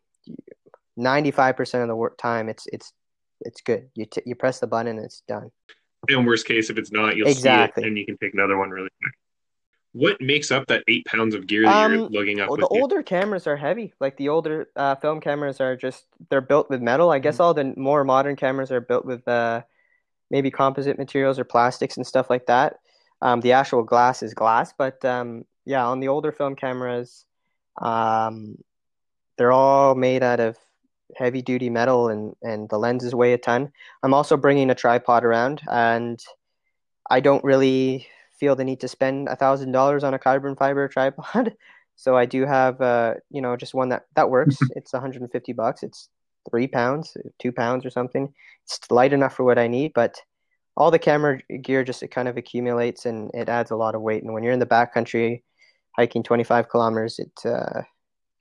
ninety five percent of the work time, it's it's it's good. You t- you press the button, and it's done. In worst case, if it's not, you'll exactly. see it, and you can take another one really quick. What makes up that eight pounds of gear that um, you're lugging up? Well, the you? older cameras are heavy. Like the older uh, film cameras are just they're built with metal. I guess mm-hmm. all the more modern cameras are built with uh, maybe composite materials or plastics and stuff like that. Um, the actual glass is glass, but um, yeah, on the older film cameras, um, they're all made out of heavy duty metal and and the lenses weigh a ton. I'm also bringing a tripod around, and I don't really feel the need to spend a thousand dollars on a carbon fiber tripod. So I do have, uh, you know, just one that that works. it's 150 bucks. It's three pounds, two pounds or something. It's light enough for what I need, but all the camera gear just it kind of accumulates and it adds a lot of weight. And when you're in the backcountry hiking 25 kilometers, it uh,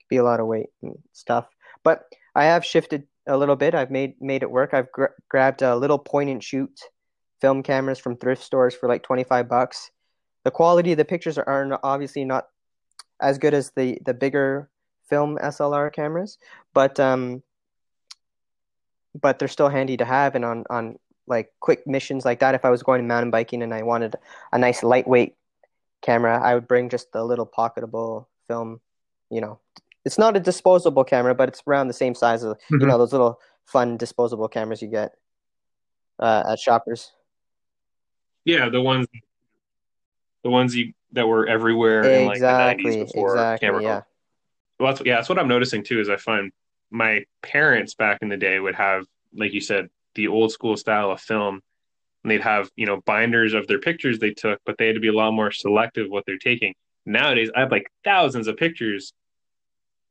be a lot of weight and stuff. But I have shifted a little bit. I've made made it work. I've gra- grabbed a little point and shoot film cameras from thrift stores for like 25 bucks. The quality of the pictures are, are obviously not as good as the the bigger film SLR cameras, but um, but they're still handy to have. And on on like quick missions like that, if I was going mountain biking and I wanted a nice lightweight camera, I would bring just the little pocketable film. You know, it's not a disposable camera, but it's around the same size as mm-hmm. you know those little fun disposable cameras you get uh, at shoppers. Yeah, the ones, the ones you, that were everywhere exactly, in like the 90s before exactly, camera. Yeah. Well, that's yeah, that's what I'm noticing too. Is I find my parents back in the day would have, like you said, the old school style of film, and they'd have you know binders of their pictures they took, but they had to be a lot more selective what they're taking. Nowadays, I have like thousands of pictures.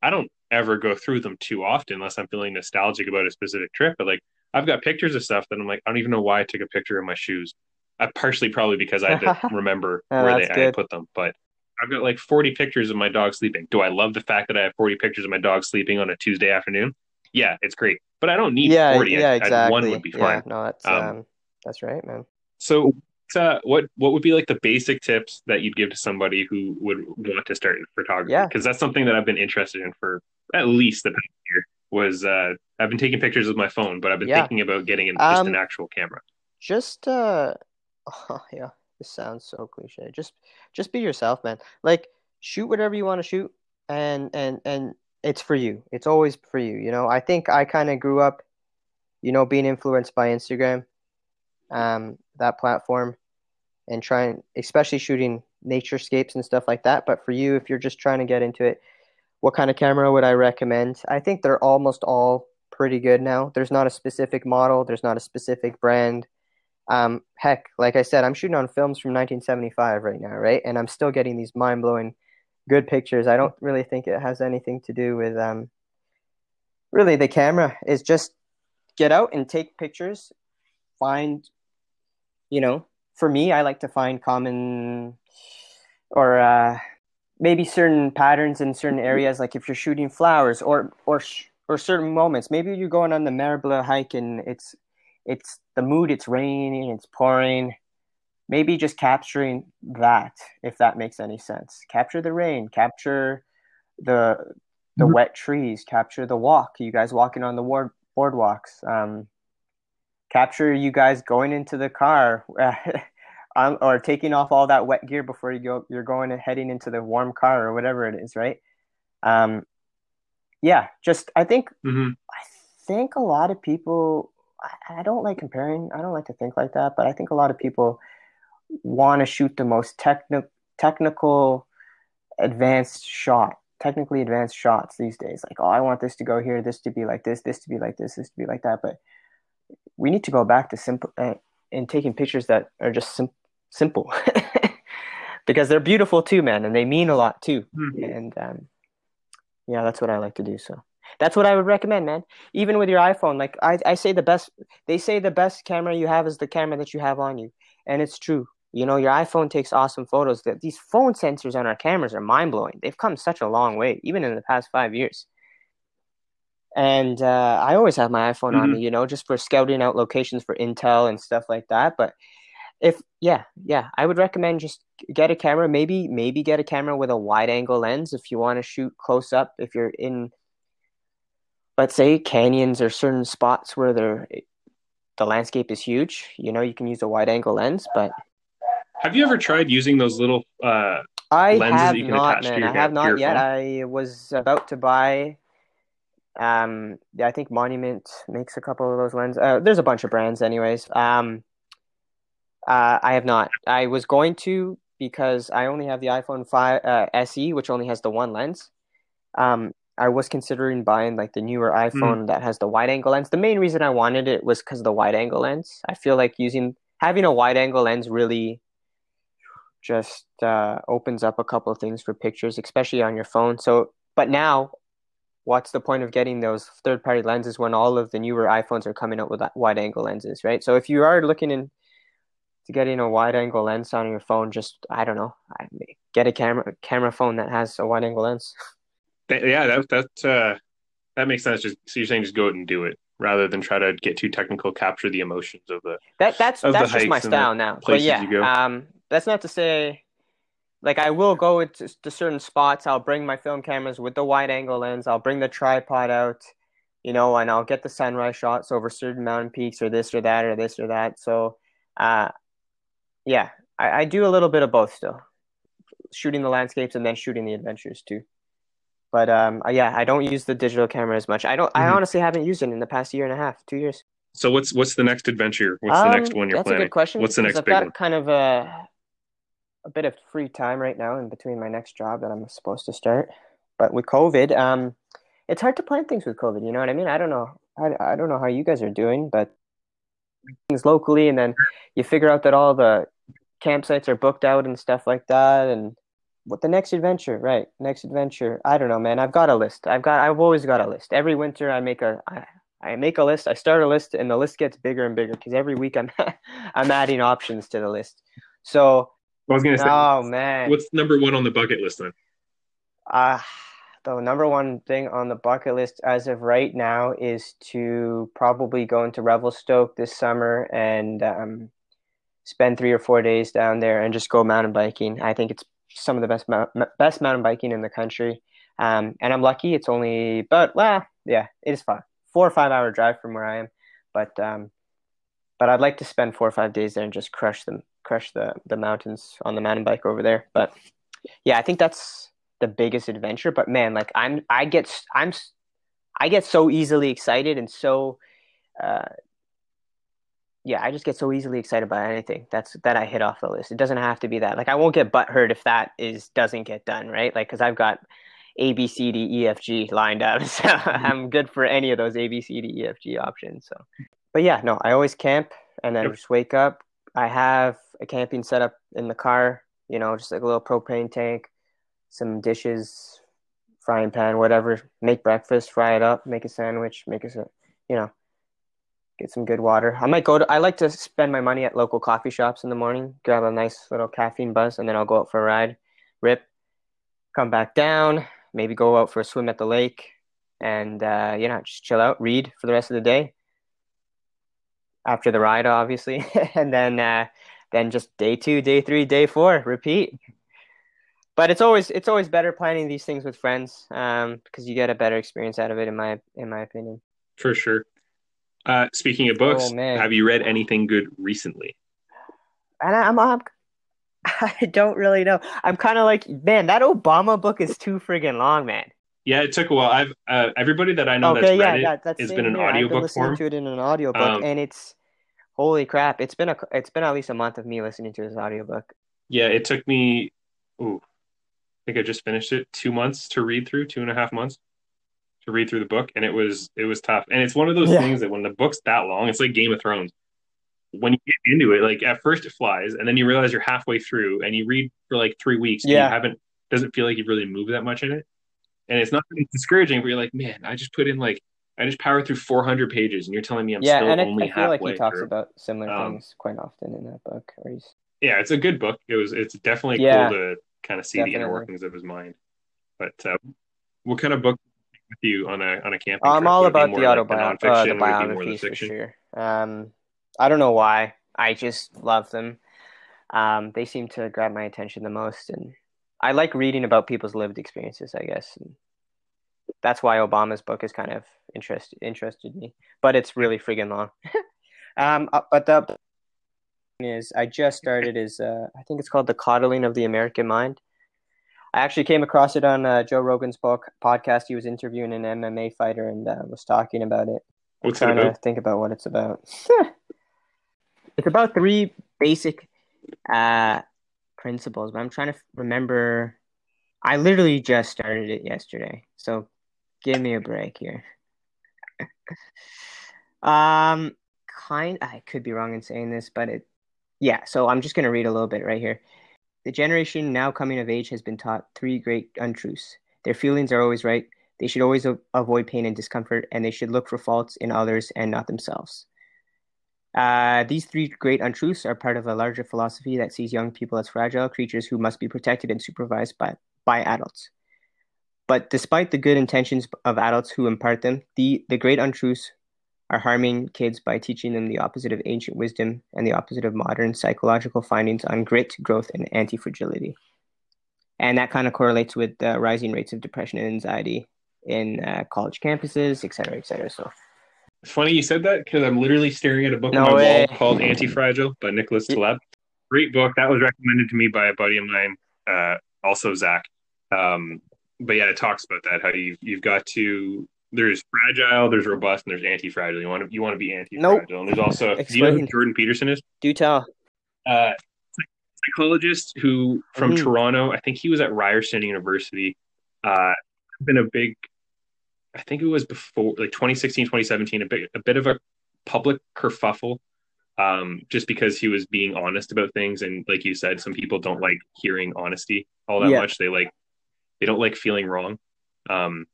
I don't ever go through them too often unless I'm feeling nostalgic about a specific trip. But like I've got pictures of stuff that I'm like, I don't even know why I took a picture of my shoes. Uh, partially probably because I had to remember oh, where they, I put them. But I've got like 40 pictures of my dog sleeping. Do I love the fact that I have 40 pictures of my dog sleeping on a Tuesday afternoon? Yeah, it's great. But I don't need yeah, 40. Yeah, I, exactly. one would be fine. Yeah, no, that's, um, um, that's right, man. So uh, what what would be like the basic tips that you'd give to somebody who would want to start in photography? Yeah, because that's something that I've been interested in for at least the past year. Was uh, I've been taking pictures with my phone, but I've been yeah. thinking about getting just um, an actual camera. Just uh, oh, yeah, this sounds so cliche. Just just be yourself, man. Like shoot whatever you want to shoot, and and and it's for you. It's always for you. You know, I think I kind of grew up, you know, being influenced by Instagram, um, that platform, and trying, especially shooting nature naturescapes and stuff like that. But for you, if you're just trying to get into it, what kind of camera would I recommend? I think they're almost all pretty good now. There's not a specific model, there's not a specific brand. Um, heck, like I said, I'm shooting on films from 1975 right now, right? And I'm still getting these mind blowing good pictures. I don't really think it has anything to do with um, really the camera. Is just get out and take pictures. Find, you know, for me, I like to find common or uh, maybe certain patterns in certain areas like if you're shooting flowers or or or certain moments. Maybe you're going on the Mer hike and it's it's the mood it's raining it's pouring. Maybe just capturing that if that makes any sense. Capture the rain capture the the mm-hmm. wet trees capture the walk. You guys walking on the board, boardwalks um, capture you guys going into the car um, or taking off all that wet gear before you go you're going and heading into the warm car or whatever it is right um, yeah just i think mm-hmm. i think a lot of people I, I don't like comparing i don't like to think like that but i think a lot of people want to shoot the most technical technical advanced shot technically advanced shots these days like oh i want this to go here this to be like this this to be like this this to be like that but we need to go back to simple uh, and taking pictures that are just simple simple because they're beautiful too, man, and they mean a lot too. Mm-hmm. And um, yeah, that's what I like to do. So that's what I would recommend, man. Even with your iPhone, like I, I say the best, they say the best camera you have is the camera that you have on you, and it's true. You know, your iPhone takes awesome photos. That these phone sensors on our cameras are mind blowing. They've come such a long way, even in the past five years. And uh, I always have my iPhone mm-hmm. on me, you know, just for scouting out locations for intel and stuff like that. But if yeah, yeah, I would recommend just get a camera. Maybe maybe get a camera with a wide angle lens if you want to shoot close up. If you're in, let's say, canyons or certain spots where there the landscape is huge, you know, you can use a wide angle lens. But have you ever tried using those little uh, I have not, man. I have not yet. Phone? I was about to buy um, yeah, I think Moment makes a couple of those lenses. Uh, there's a bunch of brands, anyways. Um, uh, I have not. I was going to because I only have the iPhone 5 uh, SE, which only has the one lens. Um, I was considering buying like the newer hmm. iPhone mm. that has the wide angle lens. The main reason I wanted it was because of the wide angle lens. I feel like using having a wide angle lens really just uh, opens up a couple of things for pictures, especially on your phone. So, but now what's the point of getting those third party lenses when all of the newer iPhones are coming out with wide angle lenses, right? So if you are looking in to getting a wide angle lens on your phone, just I don't know, get a camera camera phone that has a wide angle lens. Yeah, that that uh, that makes sense. Just so you're saying, just go out and do it rather than try to get too technical, capture the emotions of the that that's that's just my style now. But yeah, um, that's not to say like I will go into to certain spots. I'll bring my film cameras with the wide angle lens. I'll bring the tripod out, you know, and I'll get the sunrise shots over certain mountain peaks or this or that or this or that. So, uh, yeah, I, I do a little bit of both still, shooting the landscapes and then shooting the adventures too. But um, uh, yeah, I don't use the digital camera as much. I don't. Mm-hmm. I honestly haven't used it in the past year and a half, two years. So what's what's the next adventure? What's um, the next one you're that's planning? That's a good question. What's the next I've big got one? Kind of a a bit of free time right now in between my next job that I'm supposed to start. But with COVID, um, it's hard to plan things with COVID. You know what I mean? I don't know. I, I don't know how you guys are doing, but things locally, and then you figure out that all the campsites are booked out and stuff like that, and what the next adventure, right? Next adventure. I don't know, man. I've got a list. I've got. I've always got a list. Every winter, I make a. I, I make a list. I start a list, and the list gets bigger and bigger because every week I'm I'm adding options to the list. So I was gonna say. Oh man, what's number one on the bucket list then? Uh the number one thing on the bucket list as of right now is to probably go into Revelstoke this summer and um, spend three or four days down there and just go mountain biking. I think it's some of the best best mountain biking in the country. Um, and I'm lucky; it's only, but well, yeah, it is fun. Four or five hour drive from where I am, but um, but I'd like to spend four or five days there and just crush them crush the the mountains on the mountain bike over there. But yeah, I think that's the biggest adventure. But man, like I'm I get I'm I get so easily excited and so uh, yeah, I just get so easily excited by anything. That's that I hit off the list. It doesn't have to be that. Like I won't get butthurt if that is doesn't get done, right? Like because I've got A B C D E F G lined up, so I'm good for any of those A B C D E F G options. So, but yeah, no, I always camp and then yep. just wake up. I have a camping setup in the car, you know, just like a little propane tank, some dishes, frying pan, whatever. Make breakfast, fry it up, make a sandwich, make a, you know, get some good water. I might go to, I like to spend my money at local coffee shops in the morning, grab a nice little caffeine buzz, and then I'll go out for a ride, rip, come back down, maybe go out for a swim at the lake, and, uh, you know, just chill out, read for the rest of the day after the ride, obviously, and then uh, then just day two, day three, day four, repeat. But it's always it's always better planning these things with friends um, because you get a better experience out of it, in my in my opinion. For sure. Uh, speaking of books, oh, have you read anything good recently? And I'm, I'm I don't really know. I'm kind of like, man, that Obama book is too friggin' long, man. Yeah, it took a while. I've uh, everybody that I know okay, that's yeah, read it that, that's has been an here. audiobook I've been listening to it in an audiobook, um, and it's holy crap! It's been a it's been at least a month of me listening to this audiobook. Yeah, it took me. Ooh, I think I just finished it. Two months to read through, two and a half months to read through the book, and it was it was tough. And it's one of those yeah. things that when the book's that long, it's like Game of Thrones. When you get into it, like at first it flies, and then you realize you're halfway through, and you read for like three weeks. Yeah, you haven't doesn't feel like you've really moved that much in it and it's not it's discouraging, but you're like, man, I just put in like I just powered through 400 pages, and you're telling me I'm yeah, still and only I feel like he talks through. about similar um, things quite often in that book. Or he's... Yeah, it's a good book. It was. It's definitely yeah, cool to kind of see definitely. the inner workings of his mind. But uh, what kind of book with you on a on a camping. I'm all about the autobiography, like the, uh, the biographies the for sure. Um, I don't know why. I just love them. Um, they seem to grab my attention the most, and I like reading about people's lived experiences. I guess and that's why Obama's book has kind of interest interested me, but it's really friggin' long. um, uh, but the is I just started is uh, I think it's called The Coddling of the American Mind. I actually came across it on uh, Joe Rogan's book podcast. He was interviewing an MMA fighter and uh, was talking about it. What's I'm trying it about? to think about what it's about. it's about three basic uh, principles, but I'm trying to remember. I literally just started it yesterday, so give me a break here. um, kind. I could be wrong in saying this, but it yeah, so I'm just to read a little bit right here. The generation now coming of age has been taught three great untruths. Their feelings are always right. They should always a- avoid pain and discomfort, and they should look for faults in others and not themselves. Uh, these three great untruths are part of a larger philosophy that sees young people as fragile creatures who must be protected and supervised by, by adults. But despite the good intentions of adults who impart them, the, the great untruths are harming kids by teaching them the opposite of ancient wisdom and the opposite of modern psychological findings on grit, growth, and anti fragility. And that kind of correlates with the rising rates of depression and anxiety in uh, college campuses, et cetera, et cetera. So it's funny you said that because I'm literally staring at a book no on my way. wall called Anti Fragile by Nicholas Taleb. Great book. That was recommended to me by a buddy of mine, uh, also Zach. Um, but yeah, it talks about that how you've you've got to there's fragile, there's robust, and there's anti-fragile. You want to you want to be anti-fragile. Nope. And there's also do you know who Jordan Peterson is? Do tell. Uh, psychologist who from mm. Toronto. I think he was at Ryerson University. Uh, been a big. I think it was before like 2016, 2017, a bit a bit of a public kerfuffle. Um, just because he was being honest about things, and like you said, some people don't like hearing honesty all that yeah. much. They like they don't like feeling wrong. Um,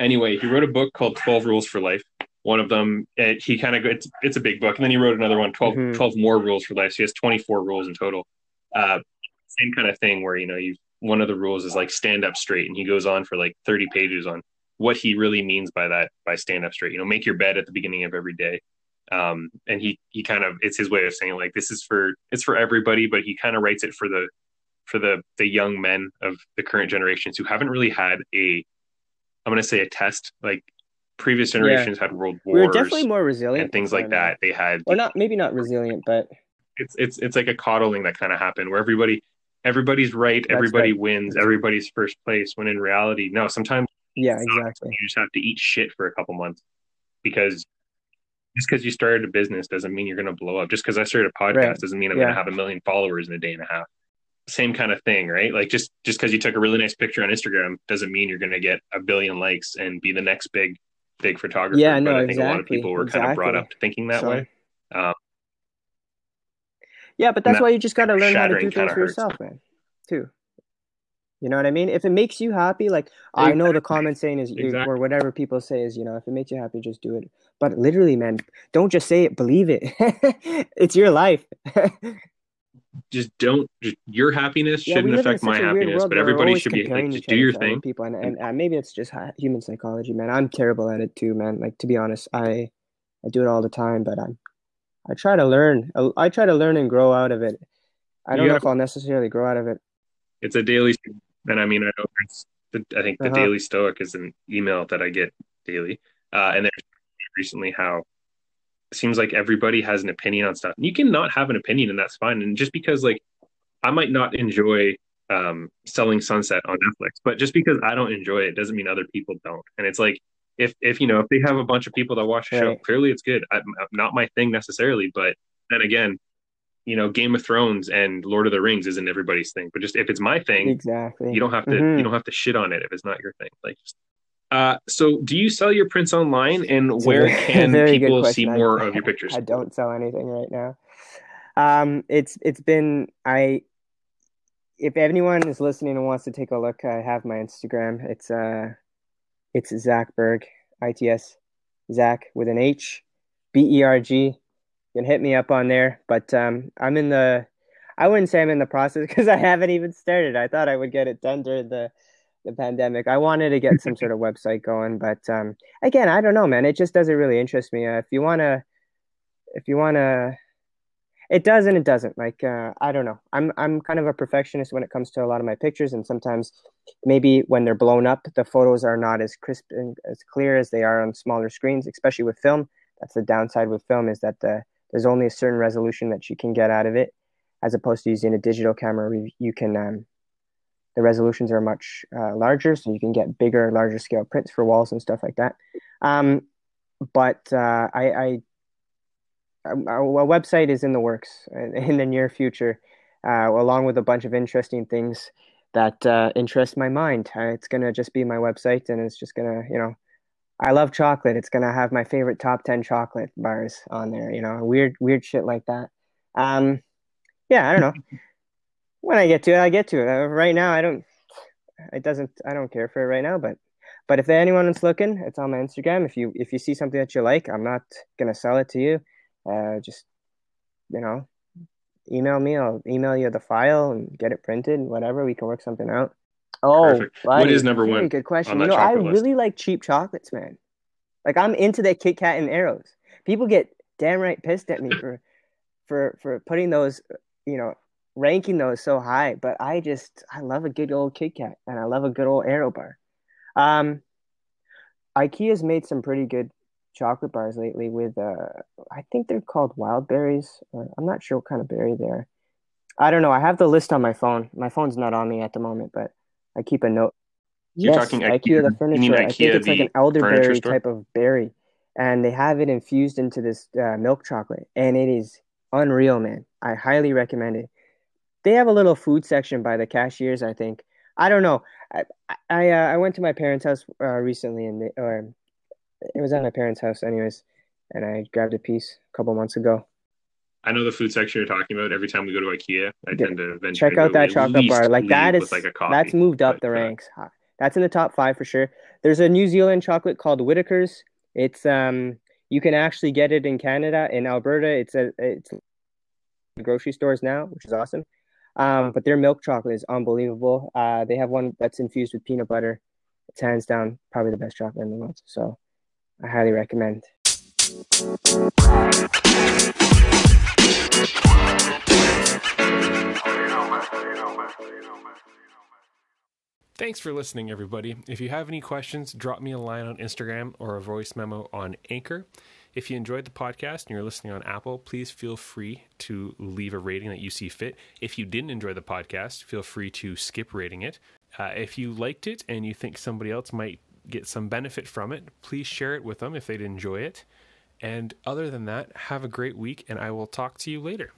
anyway, he wrote a book called 12 Rules for Life. One of them, it, he kind of, it's, it's a big book. And then he wrote another one, 12, mm-hmm. 12 more rules for life. So he has 24 rules in total. Uh, same kind of thing where, you know, you, one of the rules is like stand up straight. And he goes on for like 30 pages on what he really means by that, by stand up straight, you know, make your bed at the beginning of every day. Um, and he, he kind of, it's his way of saying like, this is for, it's for everybody, but he kind of writes it for the, for the, the young men of the current generations who haven't really had a I'm going to say a test. Like previous generations yeah. had world wars. We were definitely more resilient and things like that. They had, or not, maybe not resilient, but it's it's it's like a coddling that kind of happened where everybody everybody's right, That's everybody right. wins, everybody's first place. When in reality, no. Sometimes yeah, exactly. You just have to eat shit for a couple months because just because you started a business doesn't mean you're going to blow up. Just because I started a podcast right. doesn't mean I'm yeah. going to have a million followers in a day and a half same kind of thing, right? Like just just because you took a really nice picture on Instagram doesn't mean you're going to get a billion likes and be the next big big photographer. Yeah, no, but I think exactly, a lot of people were exactly. kind of brought up thinking that so, way. Um, yeah, but that's why you just got to learn how to do things for yourself, man. Too. You know what I mean? If it makes you happy, like exactly. I know the common saying is, exactly. or whatever people say is, you know, if it makes you happy, just do it. But literally, man, don't just say it, believe it. it's your life. just don't just, your happiness yeah, shouldn't affect my happiness but everybody should be like just do your thing. people and, and, and, maybe it's just human psychology man. I'm terrible at it too man. Like to be honest i i do it all the time but i'm i try to learn i try to learn and grow out of it. I don't know if i'll necessarily grow out of it. It's a daily and i mean i know i think the uh-huh. daily stoic is an email that i get daily. Uh, and there's recently how seems like everybody has an opinion on stuff. You can not have an opinion, and that's fine. And just because like I might not enjoy um, selling Sunset on Netflix, but just because I don't enjoy it doesn't mean other people don't. And it's like if if you know if they have a bunch of people that watch the right. show, clearly it's good. I, not my thing necessarily, but then again, you know, Game of Thrones and Lord of the Rings isn't everybody's thing. But just if it's my thing, exactly, you don't have to mm-hmm. you don't have to shit on it if it's not your thing. Like just uh, so, do you sell your prints online, and where can people see more I, of your pictures? I don't sell anything right now. Um, it's it's been I. If anyone is listening and wants to take a look, I have my Instagram. It's uh, it's Zach Berg, I T S, Zach with an H, B E R G. You can hit me up on there. But um, I'm in the. I wouldn't say I'm in the process because I haven't even started. I thought I would get it done during the the pandemic. I wanted to get some sort of website going, but um, again, I don't know, man. It just doesn't really interest me. Uh, if you wanna, if you wanna, it does and it doesn't. Like uh, I don't know. I'm I'm kind of a perfectionist when it comes to a lot of my pictures, and sometimes maybe when they're blown up, the photos are not as crisp and as clear as they are on smaller screens, especially with film. That's the downside with film is that the there's only a certain resolution that you can get out of it, as opposed to using a digital camera. You can um, the resolutions are much uh, larger, so you can get bigger, larger scale prints for walls and stuff like that. Um, but uh, I, I a, a, website is in the works in the near future, uh, along with a bunch of interesting things that uh, interest my mind. Uh, it's gonna just be my website, and it's just gonna, you know, I love chocolate. It's gonna have my favorite top ten chocolate bars on there. You know, weird, weird shit like that. Um, yeah, I don't know. when I get to it, I get to it. Uh, right now, I don't. It doesn't. I don't care for it right now. But, but if anyone is looking, it's on my Instagram. If you if you see something that you like, I'm not gonna sell it to you. Uh, just you know, email me. I'll email you the file and get it printed. Whatever, we can work something out. Oh, what is number one? Good question. You know, I list? really like cheap chocolates, man. Like I'm into the Kit Kat and Aeros. People get damn right pissed at me for for for putting those, you know, ranking those so high, but I just I love a good old Kit Kat and I love a good old Aero bar. Um, IKEA's made some pretty good chocolate bars lately with uh I think they're called wild berries. I'm not sure what kind of berry they're. I don't know. I have the list on my phone. My phone's not on me at the moment, but I keep a note. You're yes, talking IKEA, IKEA the furniture. IKEA, I think it's like an elderberry type of berry, and they have it infused into this uh, milk chocolate, and it is unreal, man. I highly recommend it they have a little food section by the cashiers. I think. I don't know. I I, uh, I went to my parents' house uh, recently, and they, or it was at my parents' house, anyways, and I grabbed a piece a couple months ago. I know the food section you're talking about. Every time we go to IKEA, I yeah. tend to venture check out that chocolate bar. Like that is like that's moved up the uh, ranks. That's in the top five for sure. There's a New Zealand chocolate called Whittaker's. It's um you can actually get it in Canada in Alberta. It's a it's grocery stores now, which is awesome. Um, but their milk chocolate is unbelievable. Uh, they have one that's infused with peanut butter. It's hands down probably the best chocolate in the world. So I highly recommend. Thanks for listening, everybody. If you have any questions, drop me a line on Instagram or a voice memo on Anchor. If you enjoyed the podcast and you're listening on Apple, please feel free to leave a rating that you see fit. If you didn't enjoy the podcast, feel free to skip rating it. Uh, if you liked it and you think somebody else might get some benefit from it, please share it with them if they'd enjoy it. And other than that, have a great week, and I will talk to you later.